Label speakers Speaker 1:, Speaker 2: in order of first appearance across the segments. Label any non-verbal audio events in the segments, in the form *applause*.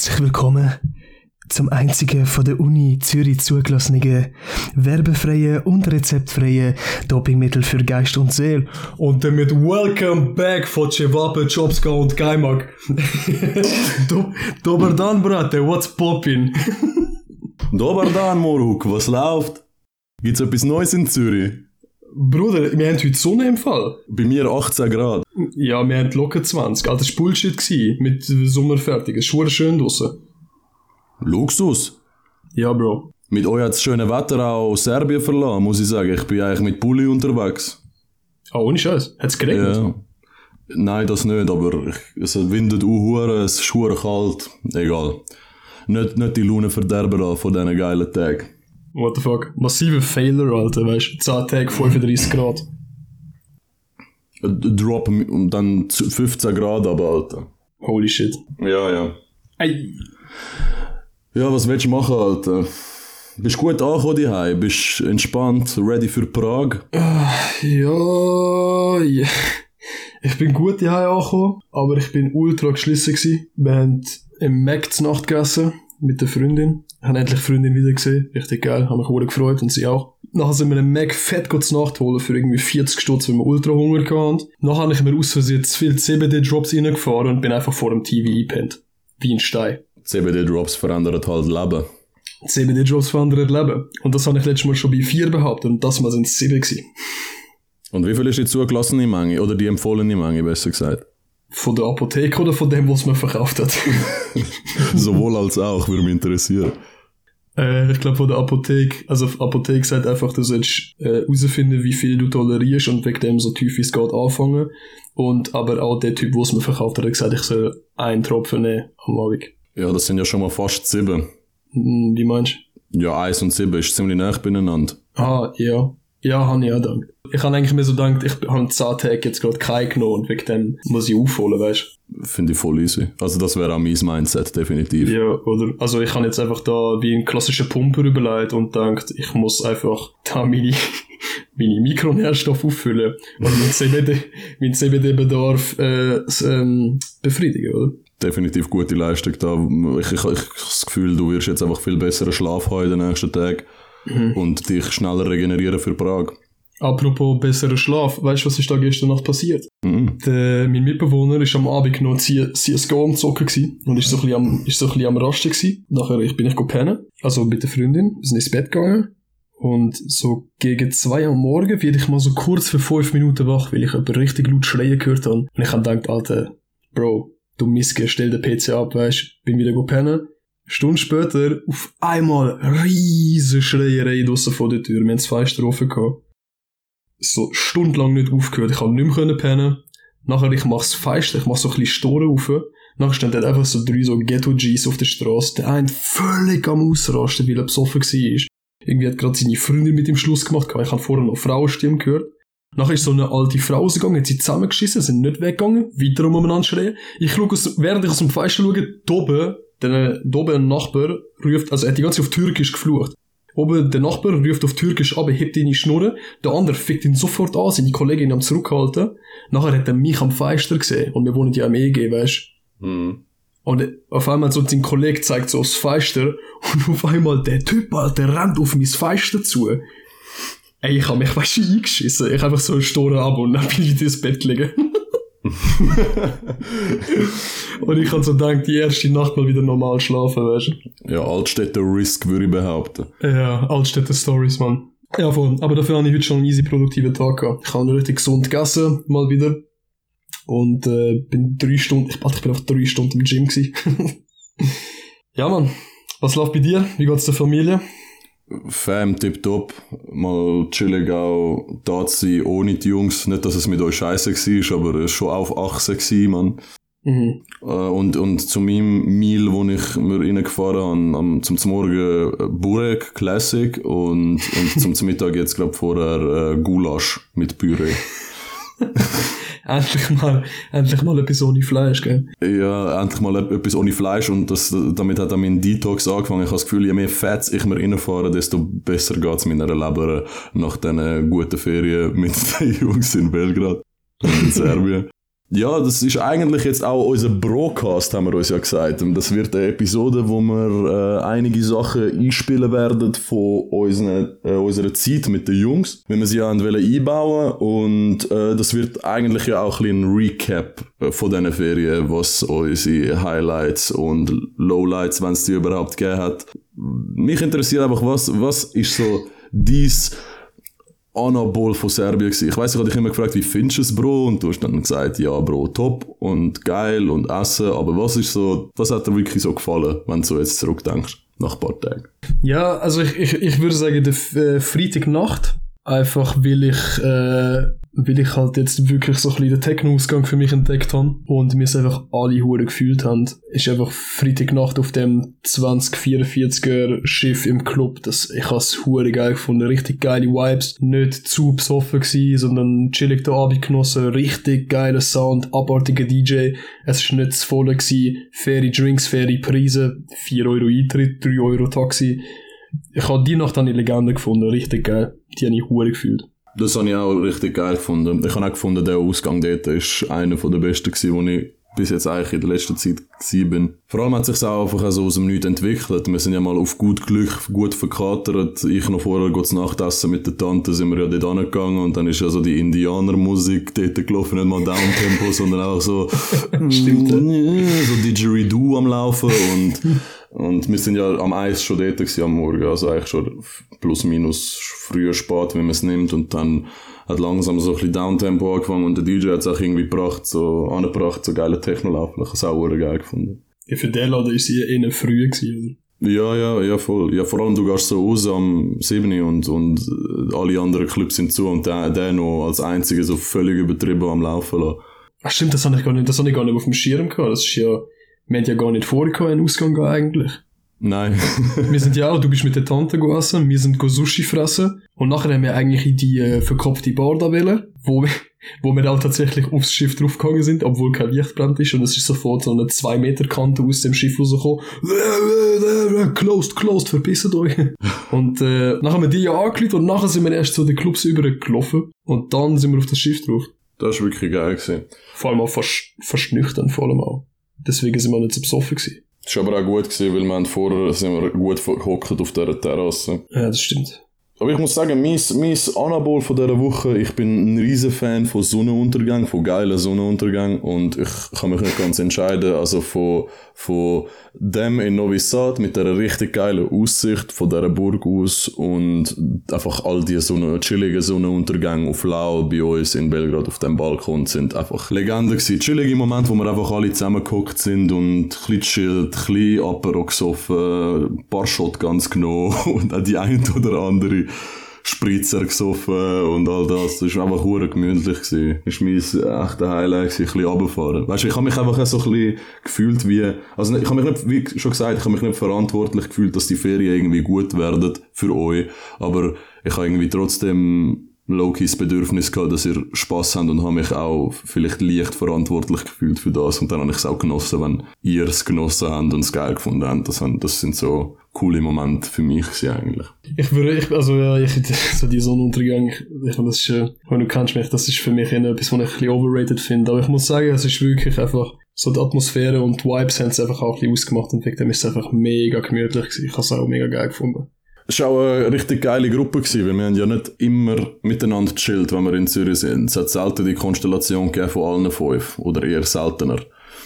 Speaker 1: Herzlich willkommen zum einzigen von der Uni Zürich zugelassenen, werbefreien und rezeptfreien Dopingmittel für Geist und Seele.
Speaker 2: Und damit Welcome back von Cevape, Chopska und Kaimak. *laughs* Do dan, Brate, what's poppin?
Speaker 3: Dobar dan, Moruk, was läuft? Gibt's etwas Neues in Zürich?
Speaker 2: Bruder, wir haben heute Sonne im Fall.
Speaker 3: Bei mir 18 Grad.
Speaker 2: Ja, wir haben locker 20. Alter, das war Bullshit gewesen. Mit Sommer fertig. Es ist schön draussen.
Speaker 3: Luxus.
Speaker 2: Ja, Bro.
Speaker 3: Mit euch hat das schöne Wetter auch Serbien verlassen, muss ich sagen. Ich bin eigentlich mit Pulli unterwegs.
Speaker 2: Ah, ohne Scheiß. Hat es geregnet?
Speaker 3: Ja. Nein, das nicht, aber es windet auch es ist kalt. Egal. Nicht, nicht die Laune verderben von diesen geilen Tagen.
Speaker 2: What the fuck? Massive Fehler, Alter, weißt du? 10 Tage, 35 Grad.
Speaker 3: Drop und dann 15 Grad aber, Alter.
Speaker 2: Holy shit.
Speaker 3: Ja, ja.
Speaker 2: Ey.
Speaker 3: Ja, was willst du machen, Alter? Bist du gut angekommen daheim? Bist du entspannt, ready für Prag?
Speaker 2: Ja, ja. Ich bin gut daheim angekommen, aber ich bin ultra geschlissen gewesen. Wir haben im Mac zur Nacht gegessen mit der Freundin. Ich habe endlich Freundin wieder gesehen. Richtig geil. Habe mich sehr gefreut und sie auch. Nachher sind wir einen Mac fett zu Nacht holen für irgendwie 40 Stutz, weil wir ultra Hunger hatten. Nachher habe ich mir aus Versehen zu viel CBD-Drops reingefahren und bin einfach vor dem TV eingepennt. Wie ein Stein.
Speaker 3: CBD-Drops verändern halt Leben.
Speaker 2: CBD-Drops verändern Leben. Und das habe ich letztes Mal schon bei vier behauptet und das Mal sind es sieben gewesen.
Speaker 3: Und wie viel ist die zugelassene Menge? Oder die empfohlene Menge, besser gesagt?
Speaker 2: Von der Apotheke oder von dem, was man verkauft hat? *laughs*
Speaker 3: Sowohl als auch, würde mich interessieren.
Speaker 2: Äh, ich glaube von der Apotheke, also Apotheke sagt einfach, du sollst äh, herausfinden, wie viel du tolerierst und wegen dem so tief wie es geht anfangen. Und aber auch der Typ, der es mir verkauft hat, hat gesagt, ich soll einen Tropfen nehmen am Abend.
Speaker 3: Ja, das sind ja schon mal fast sieben.
Speaker 2: Hm, Wie meinst du?
Speaker 3: Ja, eins und sieben ist ziemlich nah beieinander.
Speaker 2: Ah, ja. Ja, habe ich auch gedacht. Ich habe eigentlich mir so gedacht, ich habe 10 Tage jetzt gerade keinen genommen und wegen dem muss ich aufholen, weißt
Speaker 3: Finde ich voll easy. Also das wäre auch mein Mindset, definitiv.
Speaker 2: du? Ja, oder? Also ich habe jetzt einfach da wie ein klassischer Pumper überlegt und gedacht, ich muss einfach da meine, *laughs* meine Mikronährstoffe auffüllen und mein *laughs* CBD, mein CBD-Bedarf äh, ähm, befriedigen, oder?
Speaker 3: Definitiv gute Leistung da. Ich, ich, ich habe das Gefühl, du wirst jetzt einfach viel besseren Schlaf haben in den nächsten Tagen und dich schneller regenerieren für Prag.
Speaker 2: Apropos besserer Schlaf, weißt du, was ist da gestern Nacht passiert?
Speaker 3: Mhm.
Speaker 2: Der, mein Mitbewohner ist am Abend noch CSGO am Zocken gewesen und ist so ein bisschen am, ist so ein bisschen am Rasten gewesen. Nachher ich bin ich pennen, also mit der Freundin, wir sind ins Bett gegangen und so gegen zwei am Morgen werde ich mal so kurz für fünf Minuten wach, weil ich jemanden richtig laut schreien gehört habe. Und ich habe gedacht, Alter, Bro, du Miske, stell den PC ab, weißt, bin wieder go pennen. Stunden später auf einmal riesige Schreierei draussen vor der Tür. Wir haben zwei Strophen gehabt so stundenlang nicht aufgehört. Ich konnte nicht mehr pennen. Nachher, ich mach's feist, ich mach so ein bisschen Storen auf. Nachher stehen dort einfach so drei so Ghetto-Gs auf der Straße. Der eine völlig am Ausrasten, weil er besoffen war. Irgendwie hat gerade seine Freundin mit ihm Schluss gemacht. Ich habe vorher noch Frauenstimmen gehört. Nachher ist so eine alte Frau rausgegangen, hat sie zusammengeschissen, sind nicht weggegangen, weiter umeinander schreien. Ich schaue, während ich aus dem Fenster schaue, doben, der, doben ein Nachbar ruft, also er hat die ganze Zeit auf Türkisch geflucht. Oben der Nachbar ruft auf Türkisch ab, hebt ihn in die Schnurren, der andere fickt ihn sofort an, seine Kollegin am zurückhalten. Nachher hat er mich am Fenster gesehen, und wir wohnen ja im EG, weißt
Speaker 3: Mhm.
Speaker 2: und auf einmal so sein Kollege zeigt so aufs Fenster und auf einmal der Typ, Alter, rennt auf mein Fenster zu. Ey, ich hab mich weißt du, eingeschissen. Ich hab einfach so einen Storen ab und dann bin ich ins Bett gelegen. *laughs* *laughs* und ich hab so gedacht, die erste Nacht mal wieder normal schlafen, weißt
Speaker 3: Ja, Altstädter Risk würde ich behaupten.
Speaker 2: du? Ja, Altstädter Stories, Mann. Ja, voll. Aber dafür habe ich heute schon einen easy produktiven Tag gehabt. Ich habe richtig gesund gegessen, mal wieder. Und äh, bin drei Stunden, ich, ich bin einfach drei Stunden im Gym gewesen. *laughs* ja, Mann. Was läuft bei dir? Wie geht's der Familie?
Speaker 3: Fam, tipptopp. Mal chillig auch da zu sein, ohne die Jungs. Nicht, dass es mit euch scheiße war, aber es war schon auf Achse gewesen, man.
Speaker 2: Mhm.
Speaker 3: Äh, und, und zu meinem Meal, wo ich mir reingefahren habe, am, zum zum Morgen äh, Burek Classic und, und zum zum Mittag jetzt, glaube vorher äh, Gulasch mit Püree. *laughs* *laughs*
Speaker 2: Endlich mal, endlich mal etwas ohne Fleisch, gell?
Speaker 3: Ja, endlich mal etwas ohne Fleisch und das, damit hat auch mein Detox angefangen. Ich habe das Gefühl, je mehr Fats ich mir reinfahre, desto besser geht's meiner Leber nach diesen guten Ferien mit *laughs* den Jungs in Belgrad und in Serbien. Ja, das ist eigentlich jetzt auch unser Broadcast, haben wir uns ja gesagt. Und das wird eine Episode, wo wir äh, einige Sachen einspielen werden von unseren, äh, unserer Zeit mit den Jungs, wenn wir sie ja wollen einbauen Und äh, das wird eigentlich ja auch ein, ein Recap äh, von diesen Ferien, was unsere Highlights und Lowlights, wenn es die überhaupt gegeben hat. Mich interessiert einfach, was, was ist so dies Anabol von Serbien gewesen. Ich weiß, ich habe dich immer gefragt, wie findest du es, Bro? Und du hast dann gesagt, ja, Bro, top und geil und Essen. Aber was ist so, was hat dir wirklich so gefallen, wenn du jetzt zurückdenkst, nach ein paar Tagen?
Speaker 2: Ja, also ich, ich, ich würde sagen, die äh, Freitagnacht, einfach weil ich äh, weil ich halt jetzt wirklich so ein bisschen den Techno-Ausgang für mich entdeckt habe und wir es einfach alle Huren gefühlt haben, ist einfach Freitagnacht auf dem 2044er Schiff im Club, das, ich habe es Huren geil gefunden, richtig geile Vibes, nicht zu besoffen gewesen, sondern chillig den Abend genossen, richtig geiler Sound, abartiger DJ, es ist nicht zu voll gewesen, faire Drinks, faire Preise, 4 Euro Eintritt, 3 Euro Taxi, ich habe die Nacht eine Legende gefunden, richtig geil, die habe ich Huren gefühlt.
Speaker 3: Das habe ich auch richtig geil gefunden. Ich habe auch gefunden, der Ausgang dort ist einer der besten gewesen, den ich bis jetzt eigentlich in der letzten Zeit bin. Vor allem hat sich auch einfach so aus dem Nichts entwickelt. Wir sind ja mal auf gut Glück, gut verkatert. Ich noch vorher kurz Nachtessen mit der Tante sind wir ja dort angegangen und dann ist ja so die Indianermusik dort gelaufen, nicht mal Downtempo, sondern auch so, *laughs*
Speaker 2: Stimmt. *laughs*
Speaker 3: so Didgeridoo am Laufen und *laughs* und wir sind ja am Eis schon dort gewesen am Morgen, also eigentlich schon plus minus früher spät, wenn man es nimmt und dann hat langsam so ein bisschen Downtempo angefangen und der DJ hat es auch irgendwie gebracht, so angebracht, so geile Techno laufen. Ich habe es auch geil gefunden.
Speaker 2: Ja, für den Laden ist sie eher früh gewesen, oder?
Speaker 3: Ja, ja, ja, voll. Ja, vor allem du gehst so raus am 7. und, und alle anderen Clubs sind zu und der, der noch als einziger so völlig übertrieben am Laufen lassen.
Speaker 2: Ach stimmt, das habe ich gar nicht, das habe ich gar nicht auf dem Schirm gehabt. Das ist ja, wir haben ja gar nicht vorgehabt, einen Ausgang gehen eigentlich.
Speaker 3: Nein. *laughs*
Speaker 2: wir sind ja auch, du bist mit der Tante gegessen, wir sind go Sushi fressen und nachher haben wir eigentlich in die äh, verkopfte Bar da wollen, wo, wo wir auch tatsächlich aufs Schiff draufgegangen sind, obwohl kein Licht brennt ist und es ist sofort so eine 2 Meter Kante aus dem Schiff rausgekommen. closed, closed, verpisst euch. *laughs* und äh, nachher haben wir die ja angelegt und nachher sind wir erst zu den Clubs übergelaufen und dann sind wir auf das Schiff drauf.
Speaker 3: Das war wirklich geil. Gewesen.
Speaker 2: Vor allem auch fast, fast nüchtern, vor allem auch. Deswegen sind wir nicht so besoffen gewesen.
Speaker 3: Das war aber auch gut, gewesen, weil wir vorher sind wir gut gehockt auf dieser Terrasse.
Speaker 2: Ja, das stimmt.
Speaker 3: Aber ich muss sagen, mein, mein Anabol von dieser Woche, ich bin ein riesen Fan von Sonnenuntergang, von geilen Sonnenuntergang und ich kann mich nicht ganz entscheiden, also von, von dem in Novi Sad mit dieser richtig geilen Aussicht von dieser Burg aus und einfach all die Sonne, chilligen Sonnenuntergänge auf Lau bei uns in Belgrad auf dem Balkon sind einfach Legenden gewesen. Chillige Momente, wo wir einfach alle zusammengehockt sind und ein bisschen chillt, ein bisschen Apero gesoffen, ein paar Shotguns genommen *laughs* und auch die ein oder andere Spritzer gesoffen und all das. Das war einfach hure gemütlich. Das war mein echter Highlight, ein bisschen runterfahren. Weißt du, ich habe mich einfach so ein bisschen gefühlt wie, also ich habe mich nicht, wie schon gesagt, ich habe mich nicht verantwortlich gefühlt, dass die Ferien irgendwie gut werden für euch, aber ich habe irgendwie trotzdem Lokis Bedürfnis gehabt, dass ihr Spaß habt und habe mich auch vielleicht leicht verantwortlich gefühlt für das und dann habe ich es auch genossen, wenn ihr es genossen habt und es geil gefunden habt. Das, das sind so coole Momente für mich eigentlich.
Speaker 2: Ich würde, ich, also ja, ich, *laughs* so die Sonnenuntergang, ich, ich das ist, äh, wenn du kennst mich, das ist für mich etwas, was ich ein bisschen overrated finde, aber ich muss sagen, es ist wirklich einfach, so die Atmosphäre und die Vibes haben es einfach auch ein bisschen ausgemacht und wegen dem ist es einfach mega gemütlich. Ich habe es auch mega geil gefunden.
Speaker 3: Es war auch eine richtig geile Gruppe, gewesen, weil wir haben ja nicht immer miteinander gechillt, wenn wir in Zürich sind. Es hat selten die Konstellation gegeben von allen fünf, oder eher seltener.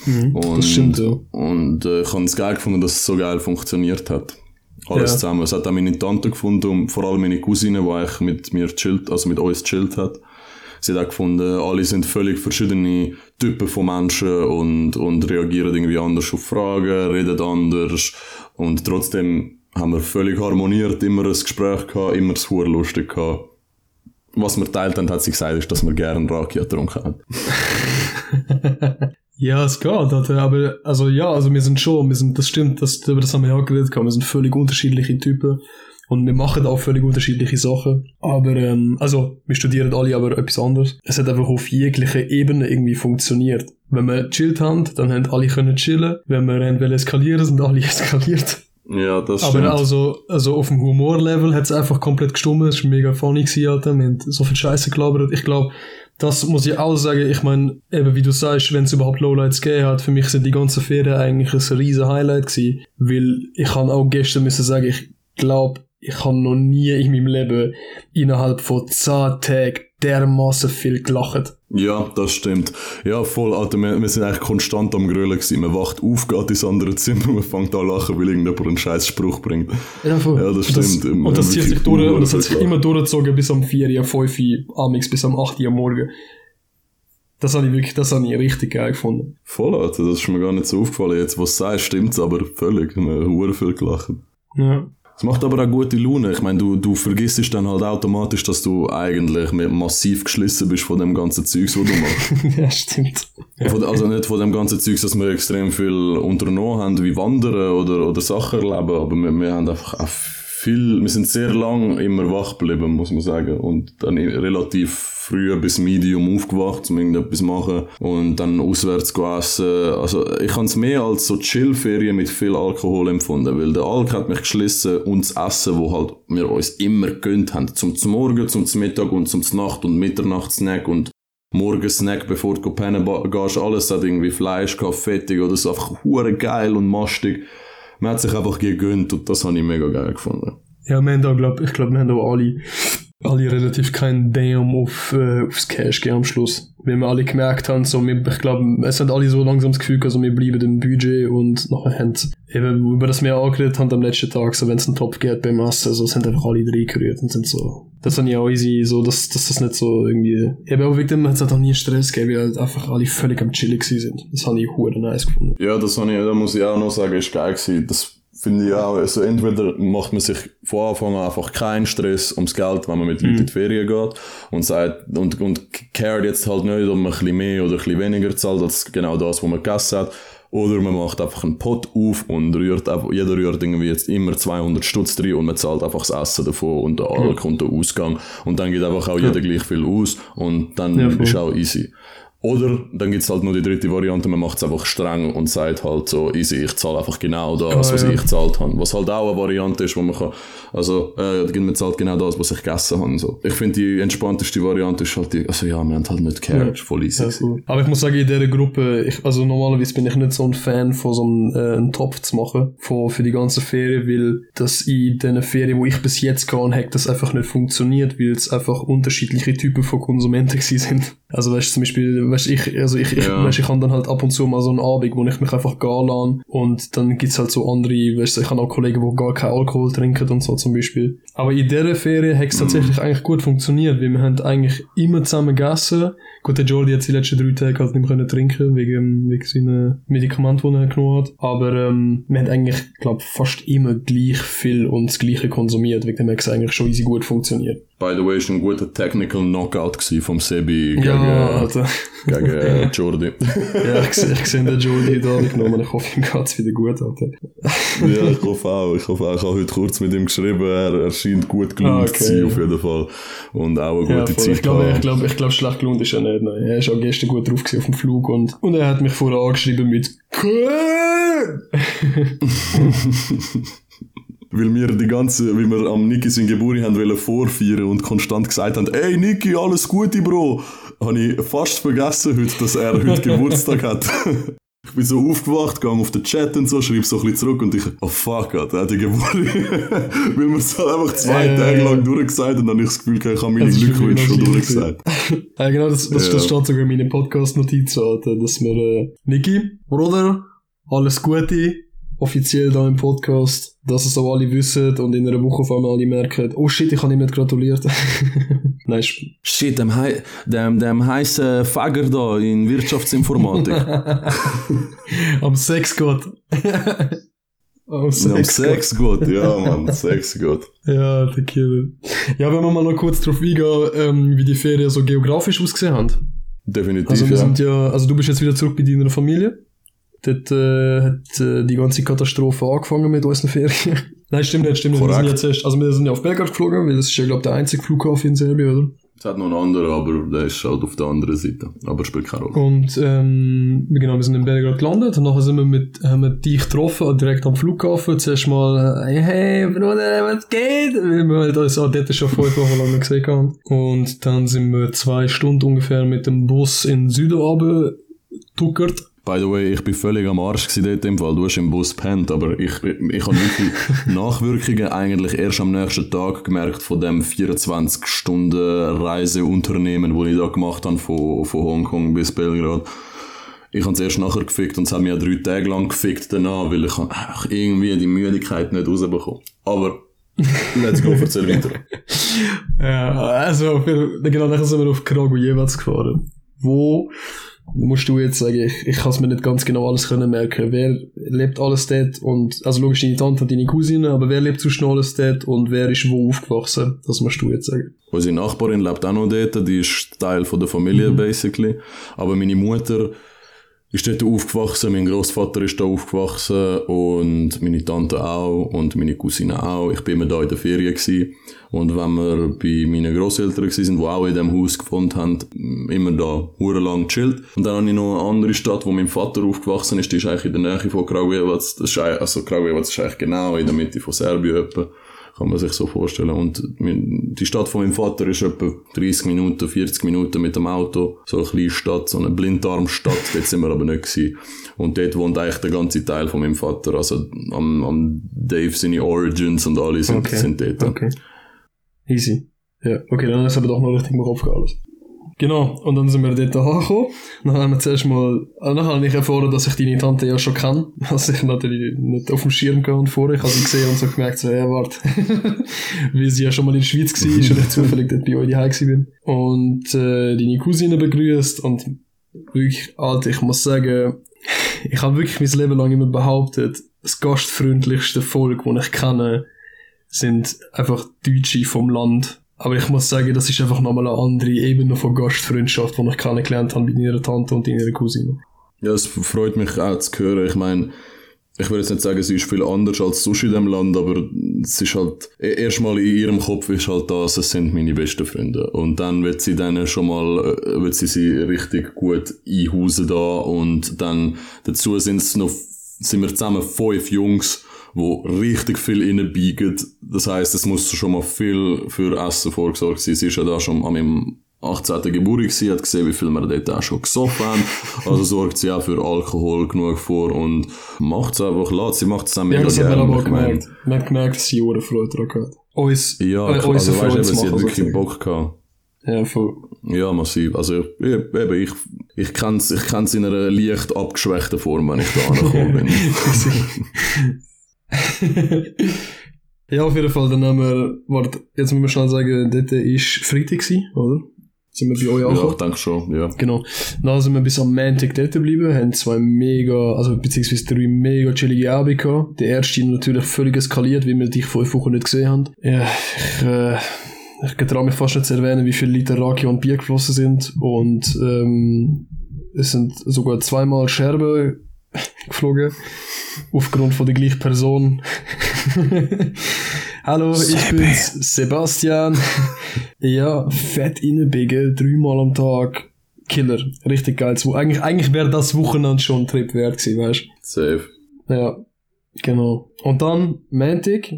Speaker 2: Mhm,
Speaker 3: und,
Speaker 2: das stimmt, ja.
Speaker 3: Und äh, ich habe es geil gefunden, dass es so geil funktioniert hat. Alles
Speaker 2: Ja.
Speaker 3: zusammen. Es hat auch meine Tante gefunden und vor allem meine Cousine, die eigentlich mit mir chillt, also mit uns chillt hat. Sie hat auch gefunden, alle sind völlig verschiedene Typen von Menschen und, und reagieren irgendwie anders auf Fragen, reden anders und trotzdem haben wir völlig harmoniert, immer ein Gespräch gehabt, immer es hure lustig gehabt. Was wir teilt haben, hat sie gesagt, ist, dass wir gerne Rakia getrunken haben. *laughs*
Speaker 2: Ja, es geht, Alter, aber, also ja, also wir sind schon, wir sind, das stimmt, das, über das haben wir ja auch geredet, gehabt, wir sind völlig unterschiedliche Typen und wir machen auch völlig unterschiedliche Sachen, aber, ähm, also, wir studieren alle aber etwas anderes. Es hat einfach auf jeglicher Ebene irgendwie funktioniert. Wenn wir chillt haben, dann haben alle können chillen, wenn wir eskalieren, sind alle *laughs* eskaliert.
Speaker 3: Ja, das
Speaker 2: Aber also, also auf dem Humorlevel hat es einfach komplett gestummt. Es war mega funny gewesen, Alter. Wir haben so viel Scheiße gelabert. Ich glaube, das muss ich auch sagen, ich meine, eben wie du sagst, wenn es überhaupt Lowlights gegeben hat, für mich sind die ganzen Ferien eigentlich ein riesen Highlight gewesen, weil ich kann auch gestern müssen sagen, ich glaube, ich habe noch nie in meinem Leben innerhalb von 10 Tagen dermaßen viel gelacht.
Speaker 3: Ja, das stimmt. Ja, voll, Alter, wir, wir sind eigentlich konstant am Grölen gewesen. Man wacht auf, geht ins andere Zimmer und man fängt an zu lachen, weil irgendjemand einen scheiß Spruch bringt.
Speaker 2: Ja, voll.
Speaker 3: Ja, das stimmt.
Speaker 2: Und das, und das zieht sich durch, und das hat sich immer durchgezogen bis um 4 Uhr, 5 Uhr, amix bis um 8 Uhr morgen. Das habe ich wirklich, das habe ich richtig geil gefunden.
Speaker 3: Voll, Alter, das ist mir gar nicht so aufgefallen. Jetzt, was du sagst, stimmt's aber völlig. Wir haben viel gelacht.
Speaker 2: Ja.
Speaker 3: Es macht aber auch gute Laune. Ich meine, du, du vergisst dann halt automatisch, dass du eigentlich massiv geschlissen bist von dem ganzen Zeugs, was du machst. *laughs*
Speaker 2: ja, stimmt.
Speaker 3: Von, also nicht von dem ganzen Zeugs, dass wir extrem viel unternommen haben, wie Wandern oder, oder Sachen erleben, aber wir, wir haben einfach auch viel, wir sind sehr lang immer wach geblieben, muss man sagen. Und dann relativ früh bis Medium aufgewacht, um irgendetwas zu machen. Und dann auswärts essen. Also, ich habe es mehr als so Chillferien mit viel Alkohol empfunden, weil der Alk hat mich geschlissen und das Essen, wo halt wir uns immer gönnt haben. Zum, Morgen, zum, Mittag und zum Nacht und Mitternachtssnack und Morgensnack, bevor du pennen gehst, alles hat irgendwie Fleisch gehabt, fettig oder so, einfach hure geil und mastig man hat sich einfach gegönnt und das habe ich mega geil gefunden.
Speaker 2: Ja, wir haben da, glaub, ich glaube, wir haben auch alle, alle relativ kein Damn auf, äh, aufs Cash gegeben am Schluss. Weil wir alle gemerkt haben, so, wir, ich glaube, es hat alle so langsam das Gefühl, also wir bleiben im Budget und nachher haben eben über das wir angeredet haben am letzten Tag, so wenn es einen Top geht beim Essen, so sind einfach alle drei und sind so, das fand ich auch easy, so, dass, dass das nicht so irgendwie, eben auch wegen hat es auch nie Stress gegeben, weil halt einfach alle völlig am Chillen sind. Das habe ich hure nice gefunden.
Speaker 3: Ja, das habe ich, da muss ich auch noch sagen, ist geil gewesen. Das finde ich auch, also entweder macht man sich von Anfang an einfach keinen Stress ums Geld, wenn man mit Leuten in die Ferien geht und sagt, und, und cared jetzt halt nicht, ob man ein bisschen mehr oder ein bisschen weniger zahlt, als genau das, was man gegessen hat. Oder man macht einfach einen Pot auf und rührt jeder rührt irgendwie jetzt immer 200 Stutz drin und man zahlt einfach das Essen davon und der Alk und der Ausgang. Und dann geht einfach auch jeder gleich viel aus und dann
Speaker 2: Ja,
Speaker 3: ist auch easy. Oder dann gibt's halt nur die dritte Variante, man macht's einfach streng und sagt halt so, easy, ich zahle einfach genau das,
Speaker 2: Ah,
Speaker 3: was
Speaker 2: ja.
Speaker 3: ich gezahlt habe. Was halt auch eine Variante ist, wo man kann, also, äh, man zahlt genau das, was ich gegessen habe. So. Ich finde, die entspannteste Variante ist halt die, also ja, wir haben halt nicht gecared,
Speaker 2: Ja.
Speaker 3: voll easy.
Speaker 2: Ja, cool. Aber ich muss sagen, in dieser Gruppe, ich, also normalerweise bin ich nicht so ein Fan von so einem, äh, einen Topf zu machen, von, für die ganze Ferien, weil das in den Ferien, wo ich bis jetzt gehabt habe, das einfach nicht funktioniert, weil es einfach unterschiedliche Typen von Konsumenten *laughs* sind. Also weißt du, zum Beispiel, weißt du, ich, also ich, ich,
Speaker 3: Ja.
Speaker 2: weißt, ich habe dann halt ab und zu mal so einen Abend, wo ich mich einfach gehen lasse und dann gibt's halt so andere, weißt du, ich habe auch Kollegen, die gar keinen Alkohol trinken und so zum Beispiel. Aber in dieser Ferien hat es tatsächlich eigentlich gut funktioniert, weil wir haben eigentlich immer zusammen gegessen. Gut, der Jordi hat die letzten drei Tage halt nicht mehr können trinken, wegen, wegen seinen Medikamenten, die er genommen hat. Aber ähm, wir haben eigentlich, glaube fast immer gleich viel und das Gleiche konsumiert, wegen dem hat es eigentlich schon easy gut funktioniert.
Speaker 3: By the way, ist ein guter Technical Knockout vom Sebi gegen,
Speaker 2: Ja,
Speaker 3: gegen äh, *laughs* Jordi.
Speaker 2: ja, ich, ich sehe den Jordi da genommen, ich hoffe, ihm geht's wieder gut, Alter. *laughs*
Speaker 3: ja, ich hoffe auch. Ich hoffe auch. Ich habe heute kurz mit ihm geschrieben. Er, er scheint gut gelaunt
Speaker 2: Ah,
Speaker 3: zu
Speaker 2: okay,
Speaker 3: sein,
Speaker 2: ja.
Speaker 3: auf jeden Fall. Und auch eine
Speaker 2: Ja,
Speaker 3: gute
Speaker 2: voll.
Speaker 3: Zeit
Speaker 2: ich glaube, ich glaube, ich glaube, schlecht gelohnt ist er nicht. Nein. Er ist auch gestern gut drauf auf dem Flug und, und er hat mich vorher angeschrieben mit! *laughs*
Speaker 3: Weil wir die ganze, wie wir am Niki sein Geburt haben wollen vorfeiern und konstant gesagt haben, ey Niki, alles Gute, Bro. Habe ich fast vergessen heute, dass er heute *laughs* Geburtstag hat. Ich bin so aufgewacht, gehe auf den Chat und so, schreibe so ein bisschen zurück und ich, oh fuck, Alter, er hat die Geburt. *laughs* Weil wir es halt einfach zwei
Speaker 2: ja,
Speaker 3: Tage lang durchgesagt und dann habe ich das Gefühl, ich habe meine Glückwünsche schon
Speaker 2: wirklich noch
Speaker 3: durchgesagt. *laughs*
Speaker 2: Ja, genau, das, das,
Speaker 3: Ja.
Speaker 2: das steht sogar in meinen Podcast-Notizen, Alter, dass wir, äh, Niki, Bruder, alles Gute, offiziell da im Podcast, dass es auch alle wissen und in einer Woche auf einmal alle merken, oh shit, ich habe ihm nicht gratuliert. *laughs* Nein,
Speaker 3: Shit, dem, hei dem, dem heißen Fager da in Wirtschaftsinformatik. *laughs*
Speaker 2: am Sexgott. *laughs* am Sexgott.
Speaker 3: Ja man, Sex gut.
Speaker 2: Ja, der Killer. Ja, wenn wir mal noch kurz drauf eingehen, ähm, wie die Ferien so geografisch ausgesehen haben.
Speaker 3: Definitiv,
Speaker 2: Also wir
Speaker 3: ja.
Speaker 2: sind ja, also du bist jetzt wieder zurück bei deiner Familie. Dort äh, hat äh, die ganze Katastrophe angefangen mit unseren Ferien. *laughs* Nein, stimmt nicht, stimmt nicht. Wir sind jetzt erst, also wir sind ja auf Belgrad geflogen, weil das ist ja, glaube ich, der einzige Flughafen in Serbien, oder?
Speaker 3: Es hat noch einen anderen, aber der ist halt auf der anderen Seite. Aber spielt keine Rolle.
Speaker 2: Und ähm, genau, wir sind in Belgrad gelandet und nachher sind wir mit, haben wir dich getroffen, direkt am Flughafen. Zuerst mal, äh, hey Bruder, was geht? Weil wir halt uns auch dort schon fünf Wochen lang gesehen haben. Und dann sind wir zwei Stunden ungefähr mit dem Bus in den Süden runtergetuckert.
Speaker 3: By the way, ich bin völlig am Arsch dort im Fall. Du hast im Bus gepennt, aber ich, ich habe wirklich *laughs* Nachwirkungen eigentlich erst am nächsten Tag gemerkt von dem 24-Stunden-Reiseunternehmen, das ich da gemacht habe, von, von Hongkong bis Belgrad. Ich habe es erst nachher gefickt und es hat mich ja drei Tage lang gefickt danach, weil ich einfach irgendwie die Müdigkeit nicht rausbekommen. Aber let's go, erzähl weiter. *laughs*
Speaker 2: Ja, also, für, genau, nachher sind wir auf Kragujevac gefahren. Wo musst du jetzt sagen, ich, ich kann es mir nicht ganz genau alles können merken. Wer lebt alles dort und, also logisch deine Tante und deine Cousine, aber wer lebt sonst noch alles dort und wer ist wo aufgewachsen? Das musst du jetzt sagen.
Speaker 3: Unsere Nachbarin lebt auch noch dort, die ist Teil von der Familie, mhm. basically. Aber meine Mutter ist dort aufgewachsen, mein Großvater ist da aufgewachsen und meine Tante auch und meine Cousine auch. Ich bin immer da in der Ferien gewesen. und wenn wir bei meinen Großeltern sind, die auch in dem Haus gewohnt haben, immer da lang chillt. Und dann habe ich noch eine andere Stadt, wo mein Vater aufgewachsen ist, die ist eigentlich in der Nähe von Kragujevac. Das ist, also Kragujevac ist eigentlich genau in der Mitte von Serbien etwa kann man sich so vorstellen. Und die Stadt von meinem Vater ist etwa 30 Minuten, 40 Minuten mit dem Auto. So eine kleine Stadt, so eine Blinddarmstadt, dort sind wir aber nicht gewesen. Und dort wohnt eigentlich der ganze Teil von meinem Vater. Also am, am Dave seine Origins und alle sind,
Speaker 2: okay.
Speaker 3: sind dort.
Speaker 2: Okay. Easy. Ja, okay, dann ist aber doch noch richtig im Kopf alles. Genau, und dann sind wir dort angekommen. Dann haben wir zuerst mal, also dann habe ich erfahren, dass ich deine Tante ja schon kenne. *laughs* Was ich natürlich nicht auf dem Schirm gehabt vorher. Ich habe sie gesehen und so gemerkt, so, ja, warte. *laughs* Weil sie ja schon mal in der Schweiz war und ich zufällig dort bei euch daheim bin. Und, äh, deine Cousine begrüßt und wirklich, Alter, ich muss sagen, ich habe wirklich mein Leben lang immer behauptet, das gastfreundlichste Volk, das ich kenne, sind einfach Deutsche vom Land aber ich muss sagen, das ist einfach nochmal eine andere Ebene von Gastfreundschaft, die ich kennengelernt habe mit ihrer Tante und ihrer Cousine.
Speaker 3: Ja, es freut mich auch zu hören. Ich meine, ich würde jetzt nicht sagen, sie ist viel anders als sonst in dem Land, aber es ist halt, e-, erstmal in ihrem Kopf ist halt das, es sind meine besten Freunde. Und dann wird sie dann schon mal, äh, wird sie sie richtig gut einhausen da und dann dazu sind es noch, sind wir zusammen fünf Jungs wo richtig viel reinbiegen. Das heißt, es muss schon mal viel für Essen vorgesorgt sein. Sie ist ja da schon an meinem 18. Geburtstag gewesen, hat gesehen, wie viel wir dort auch schon gesoffen haben. *laughs* Also sorgt sie auch für Alkohol genug vor und macht es einfach, lässt sie macht es dann
Speaker 2: mega
Speaker 3: Ja,
Speaker 2: das hat man aber auch gemerkt. Man hat gemerkt, dass sie Jahre Freude daran hat. Uns,
Speaker 3: ja,
Speaker 2: äh,
Speaker 3: also weißt,
Speaker 2: Freunde
Speaker 3: eben, sie hat wirklich
Speaker 2: sozusagen.
Speaker 3: Bock gehabt.
Speaker 2: Ja, voll.
Speaker 3: Ja, massiv. Also, ich, eben, ich, ich kenn's, ich kenn's in einer leicht abgeschwächten Form, wenn ich da *laughs* angekommen bin. *laughs*
Speaker 2: ja, auf jeden Fall, dann haben wir, warte, jetzt müssen wir schnell sagen, dort war Freitag, gewesen, oder? Sind wir bei euch
Speaker 3: ja,
Speaker 2: angekommen?
Speaker 3: ich denke schon, ja.
Speaker 2: Genau. Dann sind wir bis am Montag dort geblieben, haben zwei mega, also beziehungsweise drei mega chillige Abende gehabt. Der erste natürlich völlig eskaliert, weil wir dich fünf Wochen nicht gesehen haben. Ja, ich, äh, ich getraue mich fast nicht zu erwähnen, wie viele Liter Raki und Bier geflossen sind. Und ähm, es sind sogar zweimal Scherben geflogen. Aufgrund von der gleichen Person. *laughs* Hallo, ich bin's, Sebastian. ja, fett reinbiegen, dreimal am Tag. Killer, richtig geil. Eigentlich eigentlich wäre das Wochenende schon ein Trip wert gewesen, weißt
Speaker 3: Safe.
Speaker 2: du? Ja, genau. Und dann, Montag,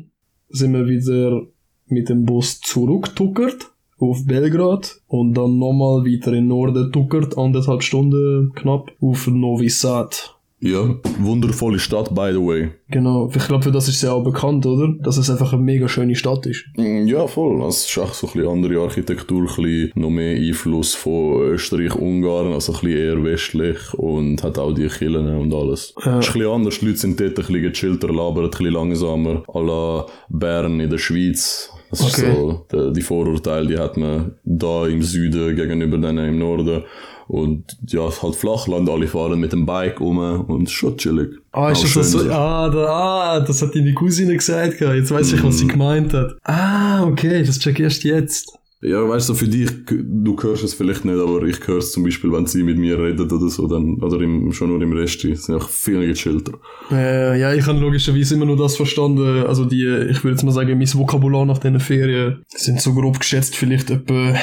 Speaker 2: sind wir wieder mit dem Bus zurücktuckert auf Belgrad und dann nochmal weiter in den Norden tuckert, anderthalb Stunden knapp, auf Novi Sad.
Speaker 3: Ja, wundervolle Stadt, by the way.
Speaker 2: Genau, ich glaube, für das ist sie auch bekannt, oder? Dass es einfach eine mega schöne Stadt ist.
Speaker 3: Mm, Ja, voll. Also, es ist auch so ein bisschen andere Architektur, ein bisschen noch mehr Einfluss von Österreich, Ungarn, also ein bisschen eher westlich und hat auch die Kirchen und alles.
Speaker 2: Ja.
Speaker 3: Ist ein bisschen anders, die Leute sind dort ein bisschen gechillter, labern ein bisschen langsamer, à la Bern in der Schweiz. Das ist
Speaker 2: Okay.
Speaker 3: so, der, die Vorurteile, die hat man da im Süden gegenüber denen im Norden. Und ja, es ist halt Flachland, alle fahren mit dem Bike um und ist schon chillig.
Speaker 2: Ah, ist das so? Ah, da, ah, das hat deine Cousine gesagt. Jetzt weiß ich, was sie gemeint hat. Ah, okay, das check erst jetzt.
Speaker 3: Ja, weißt du, für dich, du hörst es vielleicht nicht, aber ich höre es zum Beispiel, wenn sie mit mir redet oder so, dann, oder im, schon nur im Rest, sind auch viel gechillter.
Speaker 2: Äh, ja, ich habe logischerweise immer nur das verstanden. Also die, ich würde jetzt mal sagen, mein Vokabular nach diesen Ferien sind so grob geschätzt vielleicht etwa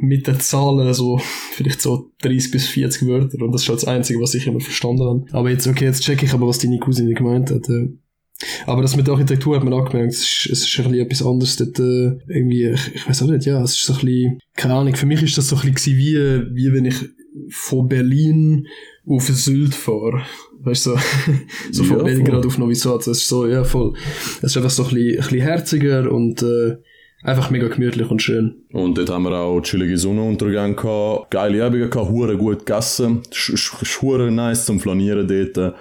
Speaker 2: mit den Zahlen so vielleicht so 30 bis 40 Wörter und das ist halt das Einzige, was ich immer verstanden habe. Aber jetzt, okay, jetzt check ich aber, was deine Cousine gemeint hat. Äh. Aber das mit der Architektur hat man auch gemerkt, es ist, es ist ein bisschen etwas anderes dort, äh, irgendwie, ich, ich weiß auch nicht, ja, es ist so ein bisschen, keine Ahnung, für mich ist das so ein bisschen wie, wie wenn ich von Berlin auf Sylt fahre. Weißt du, so, *laughs* so von
Speaker 3: Ja,
Speaker 2: Belgrad auf Novi Sad. Es ist so, ja, voll. Es ist einfach so ein bisschen, ein bisschen herziger und äh, einfach mega gemütlich und schön.
Speaker 3: Und dort haben wir auch chillige Sonnenuntergang gehabt, geile Abende gehabt, hure gut gegessen, hure nice zum Flanieren dort.